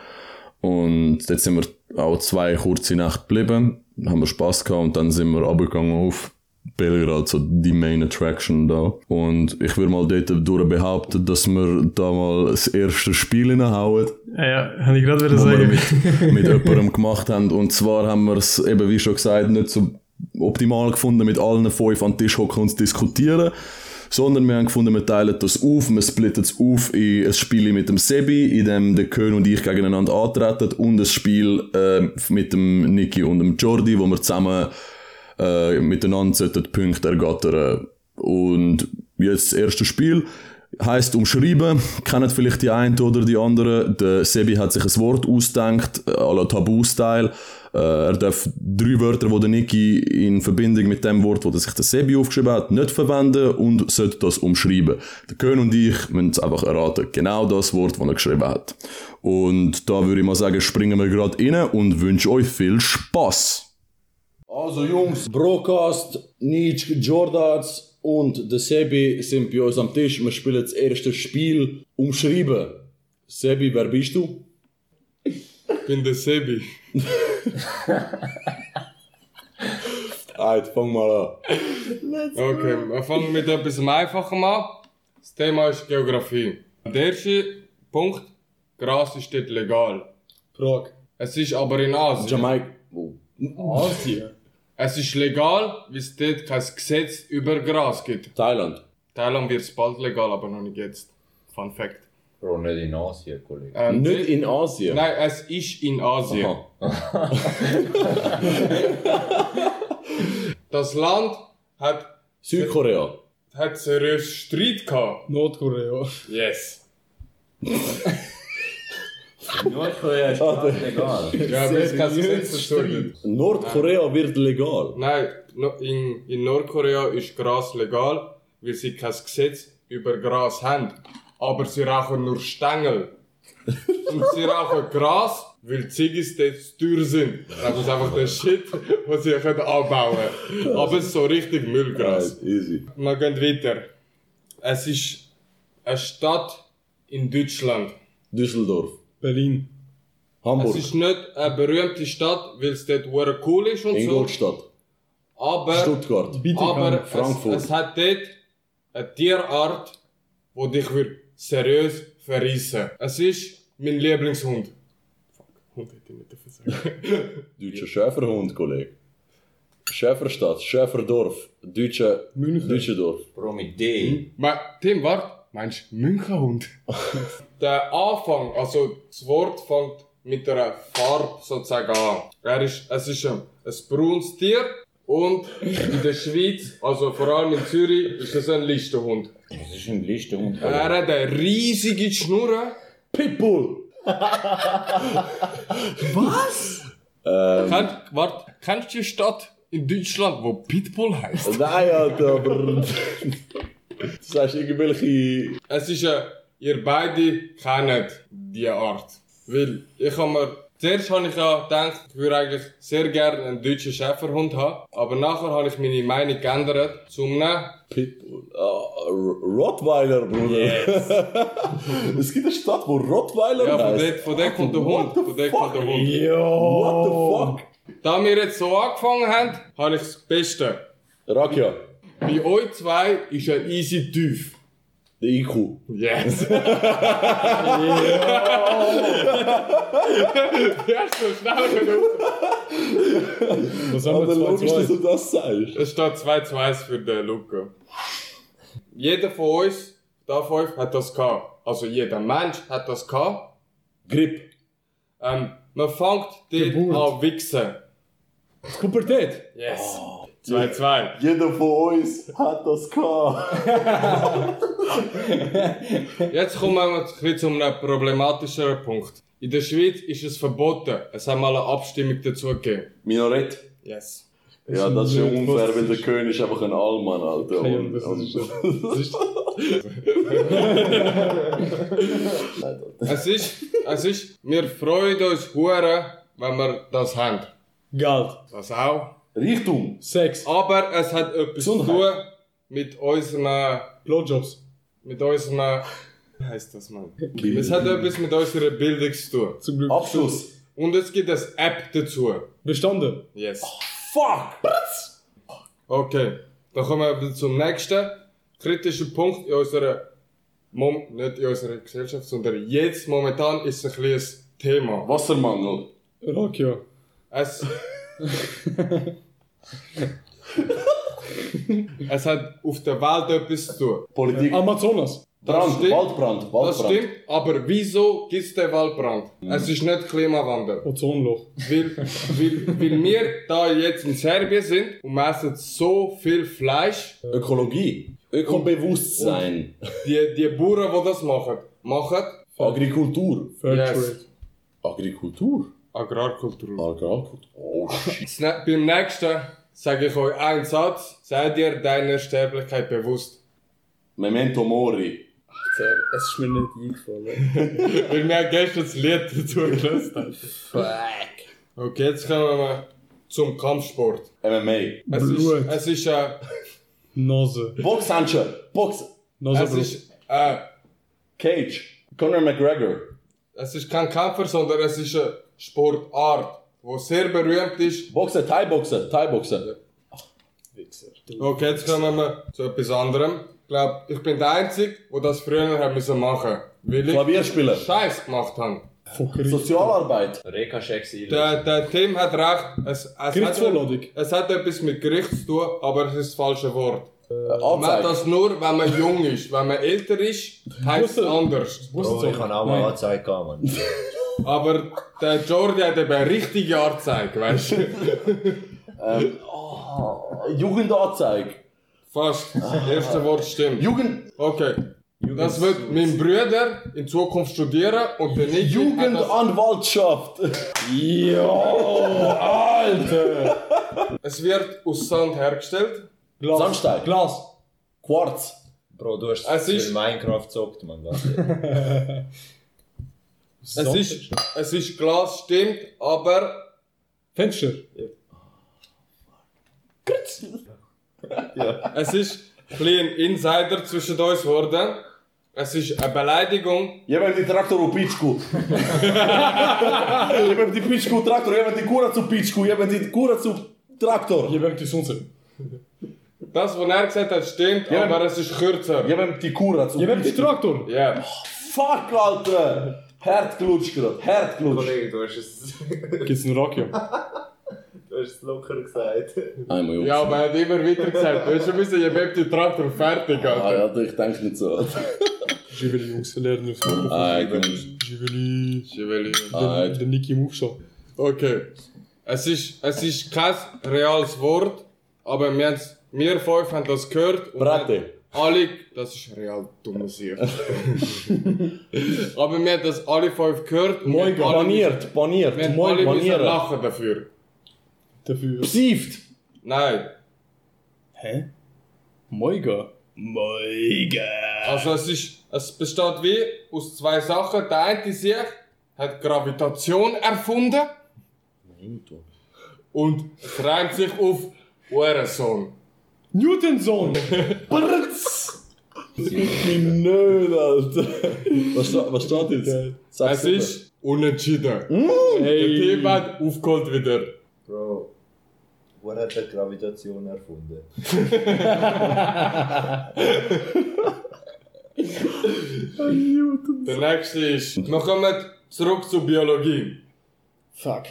Speaker 3: Und dort sind wir auch zwei kurze Nacht geblieben, haben wir Spass gehabt und dann sind wir runtergegangen auf Belgrad, so die Main Attraction da. Und ich würde mal dort durch behaupten, dass wir da mal das erste Spiel reinhauen
Speaker 2: Ja, ja, habe ich gerade wieder
Speaker 3: wo wir mit, mit jemandem gemacht haben. Und zwar haben wir es eben, wie schon gesagt, nicht so optimal gefunden, mit allen fünf an den Tisch hocken und zu diskutieren. Sondern wir haben gefunden, wir teilen das auf, wir splitten es auf in ein Spiel mit dem Sebi, in dem der Kön und ich gegeneinander antreten und ein Spiel äh, mit dem Niki und dem Jordi, wo wir zusammen äh, miteinander die Punkte ergattern. Und jetzt das erste Spiel heißt umschreiben, kennen vielleicht die einen oder die anderen. Der Sebi hat sich ein Wort ausgedacht, à la Tabu-Style. Äh, er darf drei Wörter, die der Niki in Verbindung mit dem Wort, das sich der Sebi aufgeschrieben hat, nicht verwenden und sollte das umschreiben. Der Kön und ich müssen einfach erraten. Genau das Wort, das er geschrieben hat. Und da würde ich mal sagen, springen wir gerade rein und wünsche euch viel Spaß.
Speaker 4: Also Jungs, Brocast, Nitsch, Jordans und der Sebi sind bei uns am Tisch. Wir spielen das erste Spiel umschrieben. Sebi, wer bist du?
Speaker 5: Ich bin der Sebi.
Speaker 4: Alter, fang mal an.
Speaker 5: Okay, wir fangen mit etwas Einfachem an. Das Thema ist Geografie. Der erste Punkt, Gras ist dort legal.
Speaker 6: Prag.
Speaker 5: Es ist aber in Asien.
Speaker 4: Jamaika. Oh.
Speaker 6: Asien.
Speaker 5: Es ist legal, weil es dort kein Gesetz über Gras gibt.
Speaker 4: Thailand.
Speaker 5: Thailand wird es bald legal, aber noch nicht jetzt. Fun Fact.
Speaker 7: Bro, nicht in Asien, Kollege.
Speaker 5: Ähm,
Speaker 4: Nicht in Asien.
Speaker 5: Nein, es ist in Asien. Das Land hat,
Speaker 4: Südkorea.
Speaker 5: hat seriös Streit gehabt.
Speaker 6: Nordkorea.
Speaker 5: Yes.
Speaker 7: Nordkorea ist ganz legal.
Speaker 5: Ja, aber es kein Gesetz dazu gibt.
Speaker 4: Nordkorea wird legal.
Speaker 5: Nein, in, in Nordkorea ist Gras legal, weil sie kein Gesetz über Gras haben. Aber sie rauchen nur Stängel. Und sie rauchen Gras, weil die Ziggis dort zu teuer sind. Das ist einfach der Shit, was sie können anbauen können. Aber es ist so richtig Müllgras.
Speaker 4: Easy.
Speaker 5: Wir gehen weiter. Es ist eine Stadt in Deutschland.
Speaker 4: Düsseldorf.
Speaker 6: Berlin.
Speaker 4: Hamburg.
Speaker 5: Es ist nicht eine berühmte Stadt, weil es dort hure cool ist und so.
Speaker 4: Ingolstadt.
Speaker 5: Aber
Speaker 4: Stuttgart.
Speaker 5: Aber
Speaker 4: Frankfurt.
Speaker 5: Es, es hat dort eine Tierart, die dich wird seriös verreissen. Es ist mein Lieblingshund. Fuck, Hund hätte ich nicht dürfen sagen. *laughs*
Speaker 4: Deutscher Schäferhund, Kollege. Schäferstadt, Schäferdorf, Deutsche
Speaker 6: München.
Speaker 4: Düsseldorf.
Speaker 7: Bro, mit D.
Speaker 5: Ma, Tim, warte. Meinst du Münchenhund? *laughs* Der Anfang, also das Wort fängt mit einer Farbe sozusagen an. Er ist, es ist ein, ein braunes Tier und in der Schweiz, also vor allem in Zürich, ist es ein Listenhund.
Speaker 7: Das ist ein Listenhund.
Speaker 5: Er hat eine riesige Schnurre.
Speaker 4: Pitbull!
Speaker 5: Kennt, wart, kennst du die Stadt in Deutschland, wo Pitbull heißt?
Speaker 4: Nein, Alter, aber. Das heißt irgendwelche.
Speaker 5: Es ist ein, ihr beide kennt die Art. Weil ich habe mir, zuerst habe ich ja gedacht, ich würde eigentlich sehr gerne einen deutschen Schäferhund haben. Aber nachher habe ich meine Meinung geändert zum ne.
Speaker 4: Pitbull. Ah, R- Rottweiler, Bruder. *laughs* es gibt eine Stadt, wo Rottweiler
Speaker 5: Ja, von
Speaker 4: heißt.
Speaker 5: dort, von dort kommt der Hund. Von dort kommt der Hund.
Speaker 4: What the fuck?
Speaker 5: Da wir jetzt so angefangen haben, habe ich das Beste.
Speaker 4: Rakia,
Speaker 5: Bei euch zwei ist er easy tief.
Speaker 4: Der IQ.
Speaker 5: Yes! *laughs* ja, so schnell genug.
Speaker 6: Was haben wir
Speaker 4: logisch, dass
Speaker 6: 2-2?
Speaker 4: du das sagst.
Speaker 5: Es steht 2 zu 1 für den Luca. Jeder von uns, da fünf, hat das gehabt. Also jeder Mensch hat das gehabt.
Speaker 4: Grip.
Speaker 5: Ähm, man fängt dort
Speaker 6: Geburt.
Speaker 5: an wichsen.
Speaker 6: Pubertät.
Speaker 5: Yes. 2-2.
Speaker 3: Jeder von uns hat das gehabt. *laughs* *laughs*
Speaker 5: Jetzt kommen wir ein bisschen zu einem problematischeren Punkt. In der Schweiz ist es verboten. Es haben mal eine Abstimmung dazu gegeben.
Speaker 3: Minarett.
Speaker 5: Yes.
Speaker 3: Ja, das ist ja unfair, weil der. König ist einfach ein Allmann, Alter.
Speaker 6: Okay,
Speaker 3: Und,
Speaker 6: und das ist, *laughs*
Speaker 5: Es ist, es ist, wir freuen uns hure, wenn wir das haben.
Speaker 6: Geld.
Speaker 5: Das auch.
Speaker 3: Reichtum.
Speaker 6: Sex.
Speaker 5: Aber es hat etwas zu tun mit unserem,
Speaker 6: Blowjobs.
Speaker 5: Mit unserem, wie heisst das man? Es hat etwas mit unserer Bildung zu tun.
Speaker 6: Zum Glück.
Speaker 3: Abschluss.
Speaker 5: Und es gibt eine App dazu.
Speaker 6: Bestanden.
Speaker 5: Yes.
Speaker 3: Fuck!
Speaker 5: Okay, dann kommen wir zum nächsten kritischen Punkt in unserer, Mom nicht in unserer Gesellschaft, sondern jetzt momentan ist es ein kleines Thema.
Speaker 3: Wassermangel.
Speaker 6: Rakia.
Speaker 5: Es, *laughs* *laughs* es hat auf der Welt etwas zu tun.
Speaker 3: Politik.
Speaker 6: Amazonas.
Speaker 3: Brand.
Speaker 5: stimmt.
Speaker 3: Waldbrand.
Speaker 5: Das
Speaker 3: Waldbrand.
Speaker 5: stimmt, aber wieso gibt es den Waldbrand? Es ist nicht Klimawandel.
Speaker 6: Ozonloch.
Speaker 5: Weil, weil, weil wir da jetzt in Serbien sind und wir essen so viel Fleisch.
Speaker 3: Ökologie. Ökobewusstsein.
Speaker 5: Die, die Bauern, die das machen, machen
Speaker 3: Agrikultur.
Speaker 6: Fairtrade.
Speaker 5: Yes.
Speaker 3: Agrikultur.
Speaker 5: Agrarkultur.
Speaker 3: Agrikultur. Oh shit.
Speaker 5: Ne- Beim nächsten sage ich euch einen Satz. Sei dir deiner Sterblichkeit bewusst.
Speaker 3: Memento Mori.
Speaker 6: Es ist mir nicht eingefallen.
Speaker 5: Weil *laughs* wir gestern das Lied dazu gelöst haben. Okay, jetzt kommen wir zum Kampfsport.
Speaker 3: MMA.
Speaker 5: Es
Speaker 6: Blut.
Speaker 5: ist, es ist, äh,
Speaker 6: Nase.
Speaker 3: Boxhandschuhe. Box.
Speaker 5: es
Speaker 6: Nasenbruch.
Speaker 5: ist, äh,
Speaker 3: Cage. Conor McGregor.
Speaker 5: es ist kein Kämpfer, sondern es ist eine Sportart, die sehr berühmt ist.
Speaker 3: Boxen. Thai-Boxen. Thai-Boxen.
Speaker 5: Okay, jetzt kommen wir zu etwas anderem. Ich glaube, ich bin der Einzige, der das früher haben müssen machen. Weil ich
Speaker 3: Klavierspielen.
Speaker 5: Scheiß gemacht habe.
Speaker 6: Fuckery.
Speaker 3: Sozialarbeit.
Speaker 7: Reka-Check
Speaker 5: Der, der Tim hat recht. Es, es, hat, es hat etwas mit Gericht zu tun, aber es ist das falsche Wort. Man hat das nur, wenn man jung ist. Wenn man älter ist, heisst es anders.
Speaker 7: Bro, ich habe auch mal Anzeige gehabt, Mann. *laughs*
Speaker 5: Aber der Jordi hat eben eine richtige Anzeige, weißt du? *laughs*
Speaker 3: Jugendanzeige.
Speaker 5: Fast. Das erste Wort stimmt.
Speaker 3: Jugend.
Speaker 5: Okay. Das wird mein Bruder in Zukunft studieren und der Niki hat das-
Speaker 3: Jugendanwaltschaft. *laughs*
Speaker 5: Es wird aus Sand hergestellt.
Speaker 6: Glas.
Speaker 3: Sandstein.
Speaker 6: Glas.
Speaker 3: Quarz.
Speaker 7: Bro, du hast
Speaker 5: Es
Speaker 7: zu
Speaker 5: ist-
Speaker 7: Minecraft gezockt, warte. *laughs*
Speaker 5: Es ist, es ist Glas, stimmt, aber
Speaker 6: Fenster.
Speaker 5: es ist ein bisschen ein Insider zwischen uns geworden. Es ist eine Beleidigung.
Speaker 3: Jebem ti traktor u pičku. jebem ti pičku u traktor, jebem ti kurac u pičku, jebem ti kurac u traktor.
Speaker 6: Werkt die Sonne.
Speaker 5: Das, was er gesagt hat, stimmt,
Speaker 3: Ja.
Speaker 5: aber es ist kürzer.
Speaker 3: Jebem ti kurac u
Speaker 6: Hier werkt die
Speaker 3: pičku.
Speaker 6: Traktor.
Speaker 5: Ja.
Speaker 3: Fuck, Alter. Herdklutsch grad, Herdklutsch.
Speaker 7: Kollege, du hast es,
Speaker 6: Gibt's einen Rakia? *laughs*
Speaker 7: du hast es locker gesagt.
Speaker 3: Einmal, Jungs.
Speaker 5: Ja, aber er hat immer weiter gesagt. Du hast schon wissen, ihr habt den Traktor fertig,
Speaker 3: Ah,
Speaker 5: Alter.
Speaker 3: ja, ich denke nicht so.
Speaker 6: Jiveli, Jungs, lernen aufs Mikrofon.
Speaker 3: Ah.
Speaker 5: Chevalier.
Speaker 3: Ah,
Speaker 6: Der Niki im Aufschlag.
Speaker 5: Okay. Es ist, es ist kein reales Wort, aber wir, haben's- wir fünf haben das gehört. und
Speaker 3: Brate.
Speaker 5: Alle, das ist real dumme Sicht. *laughs* aber wir haben das alle fünf gehört. und wir haben alle-
Speaker 3: Baniert, baniert,
Speaker 5: Wir haben
Speaker 3: moin,
Speaker 5: alle müssen
Speaker 3: banieren.
Speaker 5: lachen dafür.
Speaker 6: Dafür.
Speaker 3: Psieft.
Speaker 5: Nein.
Speaker 6: Hä? Moiga. Moiga.
Speaker 5: Also es ist, es besteht wie aus zwei Sachen. Der eine sich hat Gravitation erfunden und es reimt sich auf Uhrensohn.
Speaker 6: Newtonson. *laughs*
Speaker 3: Nö, Alter. Was, sta- was steht jetzt? Sag's
Speaker 5: Es
Speaker 3: bitte.
Speaker 5: ist unentschieden. Der Team hat aufgeholt wieder.
Speaker 7: Bro, wer hat die Gravitation erfunden? *laughs*
Speaker 5: Der nächste ist. Wir kommen zurück zur Biologie.
Speaker 6: Fuck.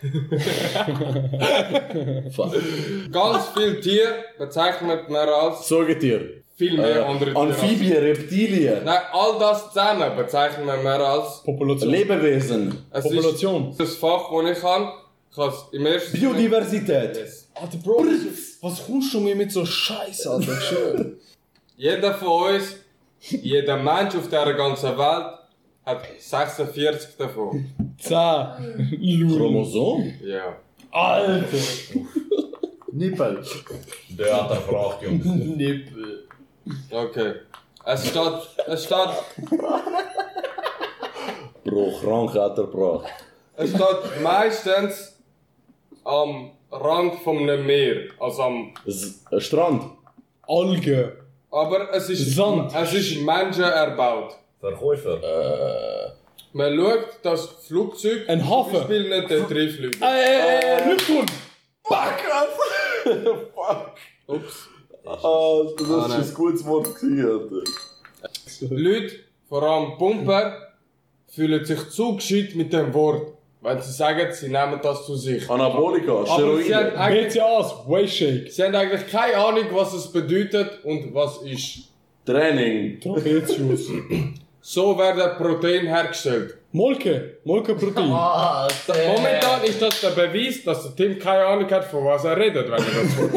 Speaker 6: *laughs*
Speaker 3: Fuck.
Speaker 5: Ganz viele Tiere bezeichnet man als
Speaker 3: Säugetier.
Speaker 5: viel mehr
Speaker 3: Äh,
Speaker 5: andere Tiere.
Speaker 3: Amphibien, Reptilien.
Speaker 5: Nein, all das zusammen bezeichnet man mehr als.
Speaker 6: Population.
Speaker 3: Lebewesen.
Speaker 5: Es
Speaker 6: Population.
Speaker 5: ist das Fach, das ich kann. Ich habe es im ersten
Speaker 3: Biodiversität.
Speaker 5: Yes.
Speaker 6: Alter, Bro, was kommst du mir mit so Scheiße, Alter? *laughs* Schwöre.
Speaker 5: Jeder von uns, jeder Mensch auf dieser ganzen Welt hat 46 davon.
Speaker 6: 10. Lul.
Speaker 4: Chromosom?
Speaker 5: Ja.
Speaker 6: Alter.
Speaker 7: Nippel.
Speaker 4: Der hat Frage, Jungs.
Speaker 6: Nippel.
Speaker 5: Okay. Es steht, es steht,
Speaker 4: Bro, krank hat er gebracht.
Speaker 5: es steht meistens am Rand einem Meer. Also am,
Speaker 4: S- Strand.
Speaker 6: Alge.
Speaker 5: aber es ist,
Speaker 6: Sand.
Speaker 5: es ist Menschen erbaut.
Speaker 7: Verkäufer.
Speaker 5: Man schaut, dass Flugzeug
Speaker 6: Ein Hafen.
Speaker 5: zum Beispiel nicht dort reinfliegen.
Speaker 6: Äh, äh, Lüftturm. *laughs*
Speaker 5: Ups.
Speaker 3: Alter, das
Speaker 5: Ah,
Speaker 3: ist
Speaker 5: nein.
Speaker 3: ein gutes Wort gewesen, Alter.
Speaker 5: Leute, vor allem Pumper, fühlen sich zu gescheit mit dem Wort. Wenn sie sagen, sie nehmen das zu sich.
Speaker 3: Anabolika, Steroide.
Speaker 6: BCAs, Wayshake.
Speaker 5: sie haben eigentlich keine Ahnung, was es bedeutet und was ist.
Speaker 3: Training.
Speaker 6: Trapetius. *clears throat*
Speaker 5: So werden Proteine hergestellt.
Speaker 6: Molke. Molkeprotein.
Speaker 7: Ah,
Speaker 5: Momentan ist das der Beweis, dass der Tim keine Ahnung hat, von was er redet, wenn er das Wort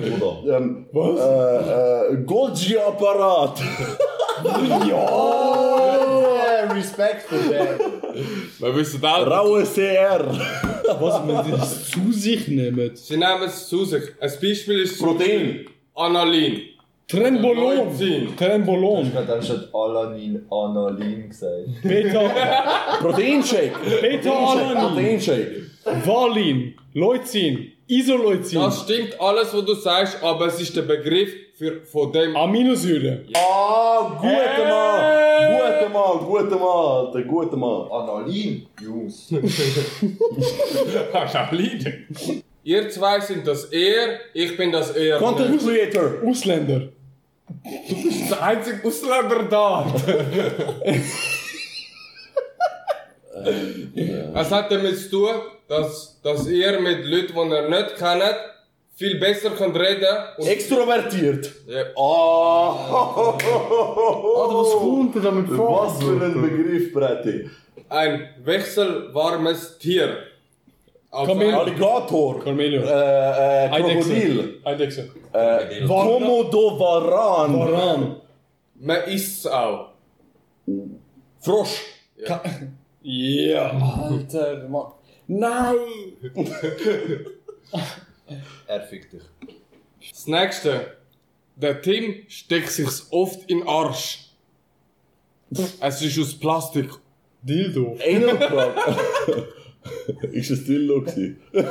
Speaker 7: Bruder.
Speaker 3: Ähm, Was? Äh, äh, Golgi-Apparat.
Speaker 7: Yeah, respect for that.
Speaker 5: Wir wissen alle,
Speaker 3: Raue CR.
Speaker 6: Was, wenn sie das zu sich nehmen?
Speaker 5: sie nehmen es zu sich. Ein Beispiel ist
Speaker 3: Protein.
Speaker 5: Analin.
Speaker 6: Trenbolon. Trenbolon.
Speaker 7: Ich habe schon Alanin, Analin gesagt.
Speaker 6: Beta, *laughs*
Speaker 3: Proteinshake.
Speaker 6: Beta-Alanin.
Speaker 3: Proteinshake.
Speaker 6: Valin. Leucin. Isoleucin.
Speaker 5: Das stimmt alles, was du sagst, aber es ist der Begriff für, von dem
Speaker 6: Aminosäure.
Speaker 3: Ah, guter Mann. Guter Mann, guter Mann, Alter, guter Mann.
Speaker 7: Analin? Jungs. *laughs*
Speaker 5: Analin. Ihr zwei sind das er, ich bin das er.
Speaker 3: Content Creator.
Speaker 6: Ausländer.
Speaker 5: Der einzige Ausländer da. Es hat damit zu tun, dass, dass ihr mit Leuten, die ihr nicht kennt, viel besser könnt reden und
Speaker 3: Extrovertiert.
Speaker 5: Ja.
Speaker 3: Ah.
Speaker 6: Alter, was kommt damit vor?
Speaker 3: Was für ein Begriff, Bretti.
Speaker 5: ein wechselwarmes Tier.
Speaker 3: Alligator.
Speaker 6: Carmelio.
Speaker 3: Äh, äh. Krokodil.
Speaker 6: Eidechse.
Speaker 3: Äh, Komodowaran.
Speaker 6: Varan.
Speaker 5: man isst es auch.
Speaker 3: Frosch.
Speaker 6: Ja. Alter, Mann. Nein! *laughs*
Speaker 7: Er fickt dich.
Speaker 5: Das nächste. Der Tim steckt sich oft in den Arsch. Es ist aus Plastik.
Speaker 6: Dildo.
Speaker 3: Anal *laughs* *laughs* Ist es Dildo gewesen? *laughs*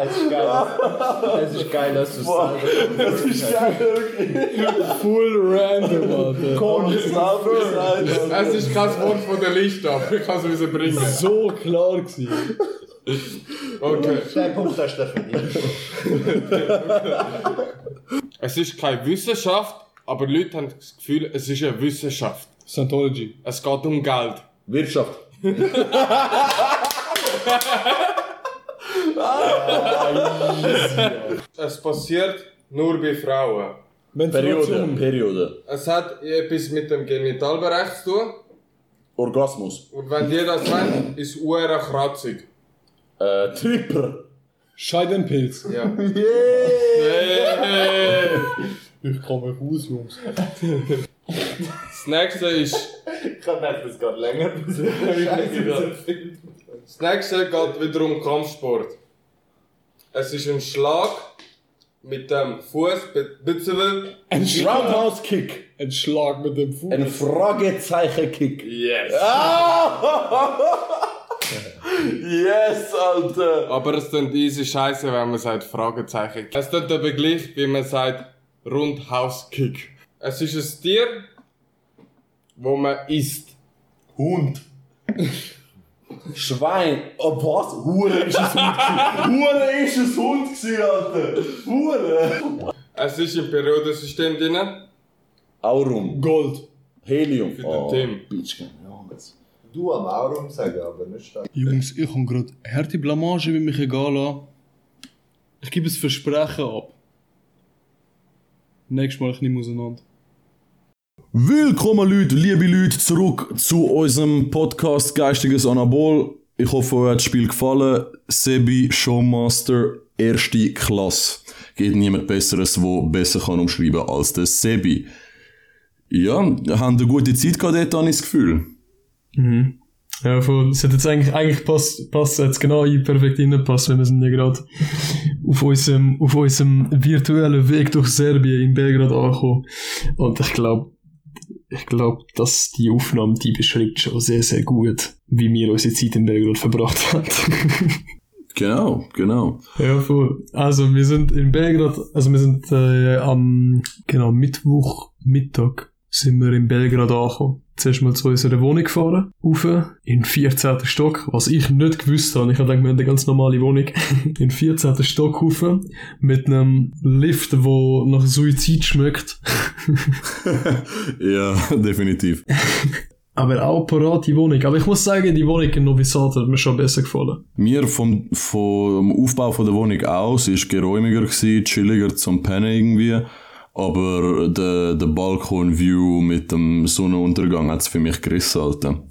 Speaker 7: Es ist geil. es ist geil, dass du es sagst.
Speaker 3: Das ist geil, wirklich.
Speaker 6: Full random, Alter.
Speaker 3: Komm, selber gesagt.
Speaker 5: Es ist kein Wort von der Liste, aber ich kann es wieder bringen.
Speaker 6: So klar gewesen.
Speaker 5: Okay.
Speaker 7: Den Punkt hast du verdient. *laughs*
Speaker 5: Es ist keine Wissenschaft, aber die Leute haben das Gefühl, es ist eine Wissenschaft.
Speaker 6: Scientology.
Speaker 5: Es geht um Geld.
Speaker 3: Wirtschaft. *laughs*
Speaker 5: Es passiert nur bei Frauen.
Speaker 3: Periode. Periode.
Speaker 5: Es hat etwas mit dem Genitalbereich zu tun.
Speaker 3: Orgasmus.
Speaker 5: Und wenn die das wollen, ist uhr kratzig.
Speaker 3: Äh, Tripper.
Speaker 6: Scheidenpilz.
Speaker 5: Ja. *laughs* Hey.
Speaker 6: Ich komme raus, Jungs.
Speaker 5: Das nächste ist.
Speaker 7: Ich habe gedacht, das geht länger. *laughs* Scheiße,
Speaker 5: Das nächste geht wieder um Kampfsport. Es ist ein Schlag mit dem Fuß, beziehungsweise.
Speaker 6: Ein Schlag.
Speaker 3: Roundhouse Kick.
Speaker 6: Ein Schlag mit dem Fuß.
Speaker 3: Ein Fragezeichen-Kick.
Speaker 5: Yes! *laughs*
Speaker 3: Yes, Alter.
Speaker 5: Aber es klingt easy scheiße, wenn man sagt Fragezeichen. Es klingt aber gleich, wie man sagt Rundhauskick. Es ist ein Tier, wo man isst.
Speaker 3: Hund. Schwein. Oh, was? Hure ist es Hund gewesen. Hure ist es Hund gewesen, Alter. Hure.
Speaker 5: Es ist im Periodensystem drin.
Speaker 3: Aurum.
Speaker 6: Gold.
Speaker 3: Helium.
Speaker 5: Für den Tim.
Speaker 3: Bitch, keine Ahnung.
Speaker 7: Du am Aurum sagen, aber nicht stark.
Speaker 6: Jungs, ich habe gerade harte Blamage, wie mich egal an. Ich gebe das Versprechen ab. Nächstes Mal ich nehme auseinander.
Speaker 3: Willkommen Leute, liebe Leute, zurück zu unserem Podcast Geistiges Anabol. Ich hoffe, euch hat das Spiel gefallen. Sebi, Showmaster, erste Klasse. Geht niemand Besseres, wo besser kann umschreiben als der Sebi. Ja, haben eine gute Zeit gehabt dort, habe ich das Gefühl.
Speaker 2: Ja, voll. Es hat jetzt eigentlich, eigentlich passt, passt jetzt genau ein, perfekt reinpasst, wenn wir sind ja gerade auf unserem, auf unserem virtuellen Weg durch Serbien in Belgrad angekommen. Und ich glaube, ich glaube, dass die Aufnahme, die beschreibt schon sehr, sehr gut, wie wir unsere Zeit in Belgrad verbracht haben. *laughs*
Speaker 3: Genau, genau.
Speaker 2: Ja, voll. Also, wir sind in Belgrad, also wir sind äh, am, genau, Mittwoch, Mittag sind wir in Belgrad angekommen. Zuerst mal zu unserer Wohnung gefahren, rauf, in 14. Stock, was ich nicht gewusst habe. Ich habe gedacht, wir haben eine ganz normale Wohnung. *laughs* in 14. Stock rauf, mit einem Lift, der nach Suizid schmeckt. *laughs*
Speaker 3: Ja, definitiv. *laughs*
Speaker 2: Aber auch parat die Wohnung. Aber ich muss sagen, die Wohnung in Novi Sad hat mir schon besser gefallen.
Speaker 3: Mir vom, vom Aufbau von der Wohnung aus ist geräumiger gewesen, chilliger zum Pennen irgendwie. Aber der, der Balkon-View mit dem Sonnenuntergang hat's für mich gerissen, Alter.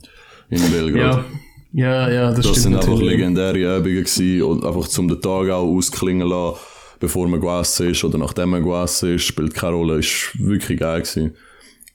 Speaker 3: In Belgrad.
Speaker 2: Ja, ja, ja, das,
Speaker 3: Das
Speaker 2: stimmt
Speaker 3: sind einfach legendäre Übungen gewesen und einfach zum den Tag auch ausklingen lassen, bevor man gegessen ist oder nachdem man gegessen ist, spielt keine Rolle, ist wirklich geil gewesen.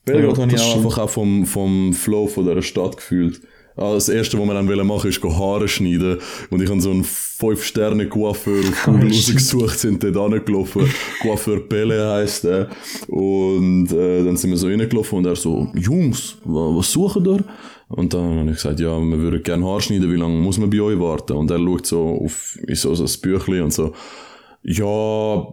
Speaker 3: Belgrad
Speaker 2: Ja,
Speaker 3: habe ich
Speaker 2: das
Speaker 3: auch einfach auch vom, vom Flow von dieser Stadt gefühlt. Ah, Das erste, was wir dann wollen machen, ist go Haare schneiden. Und ich habe so einen 5-Sterne-Coiffeur auf *laughs* Google rausgesucht, sind dort angelaufen. *laughs* Coiffeur Pele heisst er. Und äh, dann sind wir so reingelaufen und er so, Jungs, wa- was suchen ihr? Und dann habe ich gesagt, ja, wir würden gerne Haare schneiden, wie lange muss man bei euch warten? Und er schaut so auf so, so ein Büchlein und so, ja,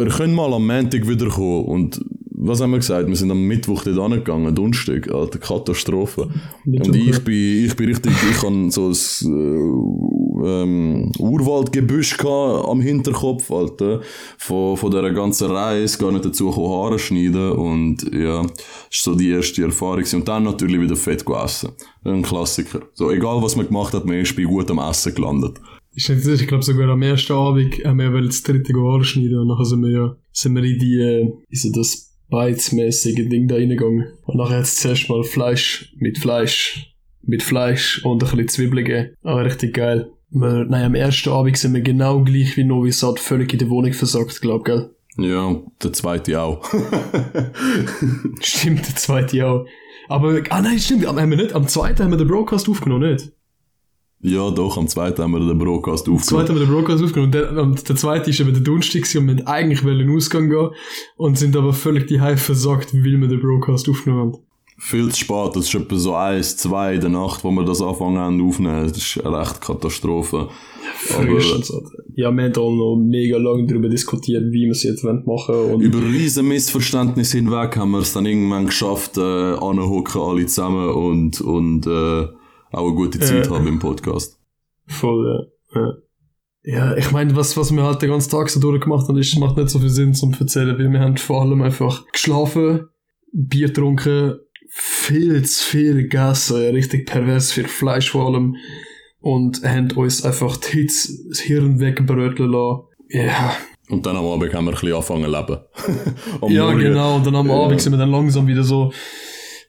Speaker 3: ihr könnt mal am Montag wiederkommen. Und was haben wir gesagt? Wir sind am Mittwoch dort angegangen, Donnerstag, Alter, Katastrophe. Und ich bin, ich bin richtig, ich habe so ein äh, ähm, Urwaldgebüsch am Hinterkopf, Alter, von, von dieser ganzen Reise, gar nicht dazu gekommen, Haare schneiden und ja, das ist so die erste Erfahrung und dann natürlich wieder fett gegessen. Ein Klassiker. So, egal was man gemacht hat, man ist bei gutem Essen gelandet.
Speaker 2: Ich, ich glaube sogar am ersten Abend haben wir wollen das dritte Haare schneiden und nachher sind wir ja, sind wir in die, äh, in so das beizmäßige Ding da reingegangen. Und nachher hat es zuerst mal Fleisch mit Fleisch, mit Fleisch und ein bisschen Zwiebeln gegeben. Aber richtig geil. Wir, nein, am ersten Abend sind wir genau gleich wie Novi Sad völlig in der Wohnung versagt, glaub, gell?
Speaker 3: Ja, der zweite auch. *laughs*
Speaker 2: Stimmt, der zweite auch. Aber, ah nein, stimmt, am- haben wir nicht, am zweiten haben wir den Broadcast aufgenommen, nicht?
Speaker 3: Ja, doch, am zweiten haben wir den Broadcast
Speaker 2: Am zweiten
Speaker 3: aufgenommen.
Speaker 2: haben wir den Broadcast aufgenommen. Und der, der zweite ist eben der Donnerstag und wir wollten eigentlich wollen in den Ausgang gehen und sind aber völlig die Hälfte versagt, weil wir den Broadcast aufgenommen haben.
Speaker 3: Viel zu spät, das ist etwa so eins, zwei in der Nacht, wo wir das anfangen haben aufzunehmen. Das ist eine recht Katastrophe.
Speaker 2: Vergiss Alter. Ja, wir haben da noch mega lange darüber diskutiert, wie wir es jetzt machen wollen. Und
Speaker 3: Über riesen Missverständnisse hinweg haben wir es dann irgendwann geschafft, äh, anhocken alle zusammen und, und äh, auch eine gute Zeit
Speaker 2: Äh.
Speaker 3: haben im Podcast.
Speaker 2: voll, ja. ja. Ja, ich meine, was, was wir halt den ganzen Tag so durchgemacht haben, ist, macht nicht so viel Sinn zum erzählen, weil wir haben vor allem einfach geschlafen, Bier getrunken, viel zu viel gegessen, ja, richtig pervers viel Fleisch vor allem und haben uns einfach die Hitze, das Hirn wegbröteln lassen. Ja,
Speaker 3: Und dann am Abend haben wir ein bisschen angefangen zu leben. *laughs*
Speaker 2: Ja
Speaker 3: Morgen-
Speaker 2: genau, und dann am
Speaker 3: Ja.
Speaker 2: Abend sind wir dann langsam wieder so,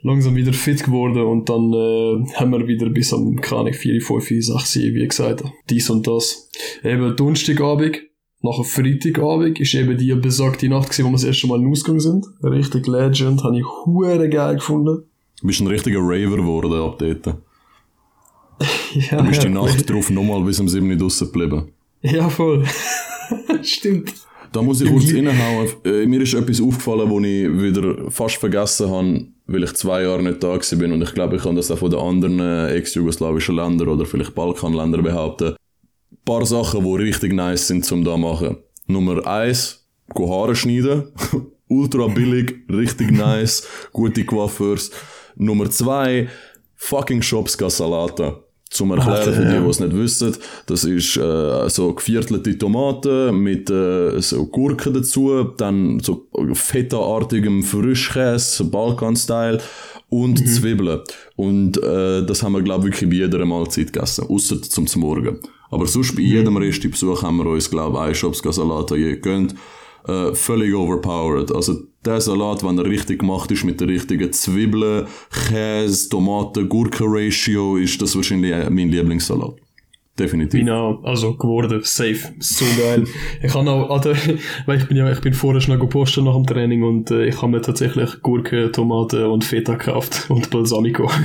Speaker 2: langsam wieder fit geworden und dann äh, haben wir wieder bis am, keine Ahnung, 4, 5, 6, wie gesagt, dies und das. Eben Donnerstagabend, nachher Freitagabend ist eben die besagte Nacht gewesen, wo wir das erste Mal in Ausgang sind. Richtig Legend, habe ich hure geil gefunden.
Speaker 3: Du bist ein richtiger Raver geworden ab dort. *laughs*
Speaker 2: Ja,
Speaker 3: Du bist die Nacht drauf nochmal bis um 7 Uhr draussen geblieben.
Speaker 2: Ja, voll. *laughs* Stimmt.
Speaker 3: Da muss ich kurz reinhauen. Äh, mir ist etwas aufgefallen, wo ich wieder fast vergessen habe, weil ich zwei Jahre nicht da bin. Und ich glaube, ich kann das auch von den anderen äh, ex-jugoslawischen Ländern oder vielleicht Balkanländern behaupten. Ein paar Sachen, die richtig nice sind zum da machen. Nummer eins, go Haare schneiden. *laughs* Ultra billig, richtig nice, gute Coiffeurs. Nummer zwei, fucking Shops Salata. Zum Erklären für die, die es nicht wissen, das ist äh, so geviertelte Tomaten mit äh, so Gurken dazu, dann so feta-artigem Frischkäse, Balkan-Style und Zwiebeln. Und äh, das haben wir, glaube ich, wirklich bei jeder Mahlzeit gegessen, außer zum Morgen. Aber sonst bei jedem Resti-Besuch haben wir uns, glaube ich, einen je gegönnt. Äh, völlig overpowered. Also der Salat, wenn er richtig gemacht ist mit der richtigen Zwiebeln, Käse, Tomaten, Gurken-Ratio, ist das wahrscheinlich äh, mein Lieblingssalat. Definitiv.
Speaker 2: Bin auch, also geworden, safe, so geil. ich kann auch, Alter, weil ich bin ja, ich bin vorher schon gepostet nach dem Training und äh, ich habe mir tatsächlich Gurke, Tomaten und Feta gekauft *laughs* und Balsamico. *laughs*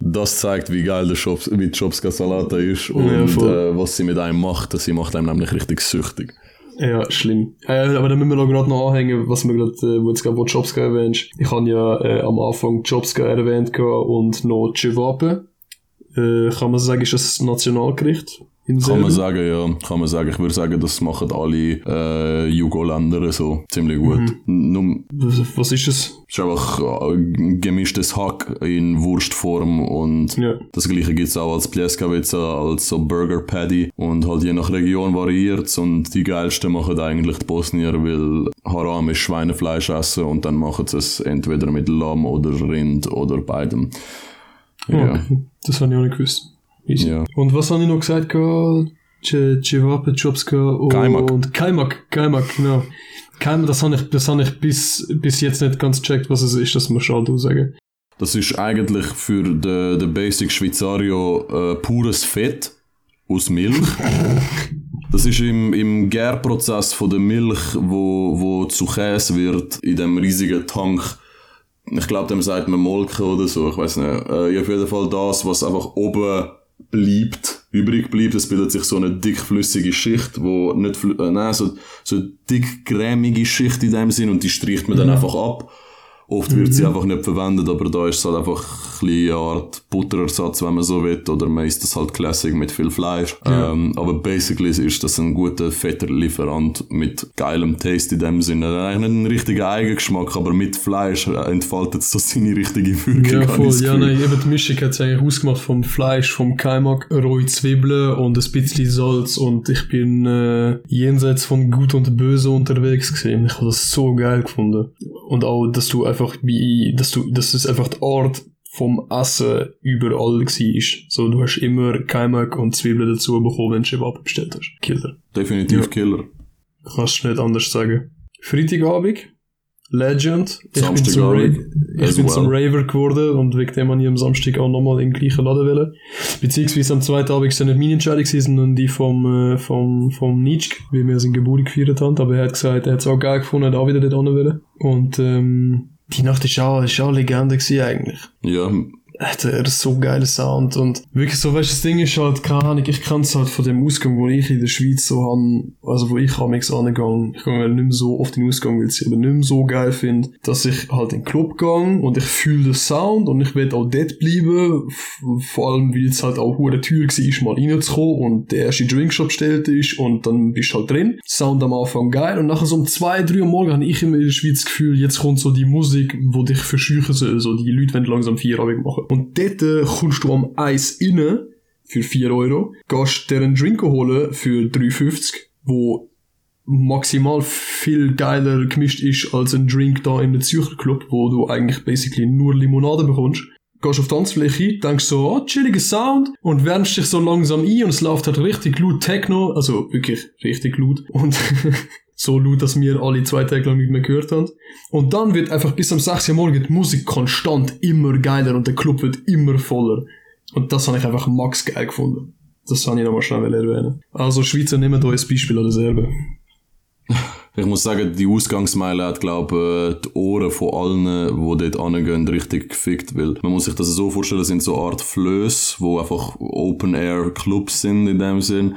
Speaker 3: Das zeigt, wie geil der Shops, wie die Shopska Salata ist und
Speaker 2: Ja,
Speaker 3: äh, was sie mit einem macht. Sie macht einem nämlich richtig süchtig.
Speaker 2: Ja, schlimm. Äh, aber dann müssen wir noch gerade noch anhängen, was wir gerade, äh, wo jetzt gerade wo Jobska erwähnst. Ich habe ja äh, am Anfang Jobska erwähnt und noch Cevape. Äh, kann man sagen, ist das Nationalgericht? In
Speaker 3: Kann man sagen, ja. Kann man sagen. Ich würde sagen, das machen alle äh, Jugoländer so ziemlich gut. Nur,
Speaker 2: Was, was ist es?
Speaker 3: es ist einfach äh, gemischtes Hack in Wurstform und
Speaker 2: Ja.
Speaker 3: das gleiche gibt's auch als Pljeskavica, als so Burger Patty und halt je nach Region variiert's und die geilsten machen eigentlich die Bosnier, weil Haram ist Schweinefleisch essen und dann machen sie es entweder mit Lamm oder Rind oder beidem. Ja.
Speaker 2: Okay. Das habe ich auch nicht gewusst. Easy.
Speaker 3: Ja.
Speaker 2: Und was habe ich noch gesagt? Cevape, Jobska und
Speaker 3: Kaimak.
Speaker 2: Kaimak, genau. Kaimak, das habe ich, das habe ich bis, bis jetzt nicht ganz gecheckt, was es ist, das musst du sagen.
Speaker 3: Das ist eigentlich für den, den Basic Schweizario äh, pures Fett aus Milch. *laughs* Das ist im, im Gärprozess von der Milch, wo, wo zu Käse wird, in dem riesigen Tank. Ich glaube, dem sagt man Molke oder so, ich weiß nicht. Äh, ja, auf jeden Fall das, was einfach oben bleibt, übrig bleibt. Es bildet sich so eine dickflüssige Schicht, wo nicht, äh, nein, so, so dick cremige Schicht in dem Sinn und die streicht man dann einfach ab. Oft wird sie einfach nicht verwendet, aber da ist es halt einfach ein eine Art Butterersatz, wenn man so will, oder man isst das halt Classic mit viel Fleisch. Ähm, aber basically ist das ein guter Fetterlieferant mit geilem Taste in dem Sinne. Eigentlich nicht ein richtiger Eigengeschmack, aber mit Fleisch entfaltet es so seine richtige Wirkung.
Speaker 2: Ja, voll. Ja, nein, eben die Mischung hat es eigentlich ausgemacht vom Fleisch, vom Kaimak, rohe Zwiebeln und ein bisschen Salz und ich bin äh, jenseits von Gut und Böse unterwegs gewesen. Ich habe das so geil gefunden. Und auch, dass du einfach wie, dass du, dass es einfach die Art vom Essen überall war. So, du hast immer Kaimak und Zwiebeln dazu bekommen, wenn du Schwab bestellt hast. Killer.
Speaker 3: Definitiv
Speaker 2: Ja.
Speaker 3: Killer.
Speaker 2: Kannst du nicht anders sagen. Freitagabend, Legend. Ich bin zum, Ra ich
Speaker 3: as
Speaker 2: bin zum
Speaker 3: well.
Speaker 2: Raver geworden und wegen dem habe ich am Samstag auch nochmal im gleichen Laden wollen. Beziehungsweise am zweiten Abend es nicht meine Entscheidung gewesen, sondern die vom, äh, vom, vom Nietzsche, wie wir seine Geburt gefeiert haben. Aber er hat gesagt, er hat es auch geil gefunden, hat auch wieder dort hin wollen. Und, ähm, die Nacht ist auch, ist auch Legende gewesen eigentlich.
Speaker 3: Ja,
Speaker 2: hat er so geiler Sound und wirklich so, weißt du, das Ding ist halt, keine Ahnung, ich kann es halt von dem Ausgang, wo ich in der Schweiz so han, also wo ich am angegangen, ich gehe nicht mehr so oft in den Ausgang, weil ich es eben nicht mehr so geil finde, dass ich halt in den Club gehe und ich fühle den Sound und ich will auch dort bleiben, vor allem, weil es halt auch hure teuer war, mal reinzukommen und der erste Drinkshop bestellt ist und dann bist du halt drin. Sound am Anfang geil und nachher so um zwei, drei Uhr morgen habe ich immer in der Schweiz das Gefühl, jetzt kommt so die Musik, wo dich verscheuchen soll, so die Leute wollen langsam Feierabend machen. Und dort äh, kommst du am Eis rein für 4 Euro, gehst dir einen Drink holen für 3,50, wo maximal viel geiler gemischt ist als ein Drink da in einem Zürcher Club, wo du eigentlich basically nur Limonade bekommst. Gehst auf die Tanzfläche, denkst so, oh, chilliger Sound und wärmst dich so langsam ein und es läuft halt richtig laut Techno, also wirklich richtig laut und *laughs* so laut, dass wir alle zwei Tage lang nicht mehr gehört haben. Und dann wird einfach bis am 6 Uhr morgen die Musik konstant immer geiler und der Club wird immer voller. Und das habe ich einfach max geil gefunden. Das habe ich nochmal schnell erwähnen. Also Schweizer, nehmen da als Beispiel an derselbe. *laughs*
Speaker 3: Ich muss sagen, die Ausgangsmeile hat, glaube ich, die Ohren von allen, die dort hingehen, richtig gefickt. Weil man muss sich das so vorstellen, es sind so eine Art Flöße, wo einfach Open-Air-Clubs sind in dem Sinn.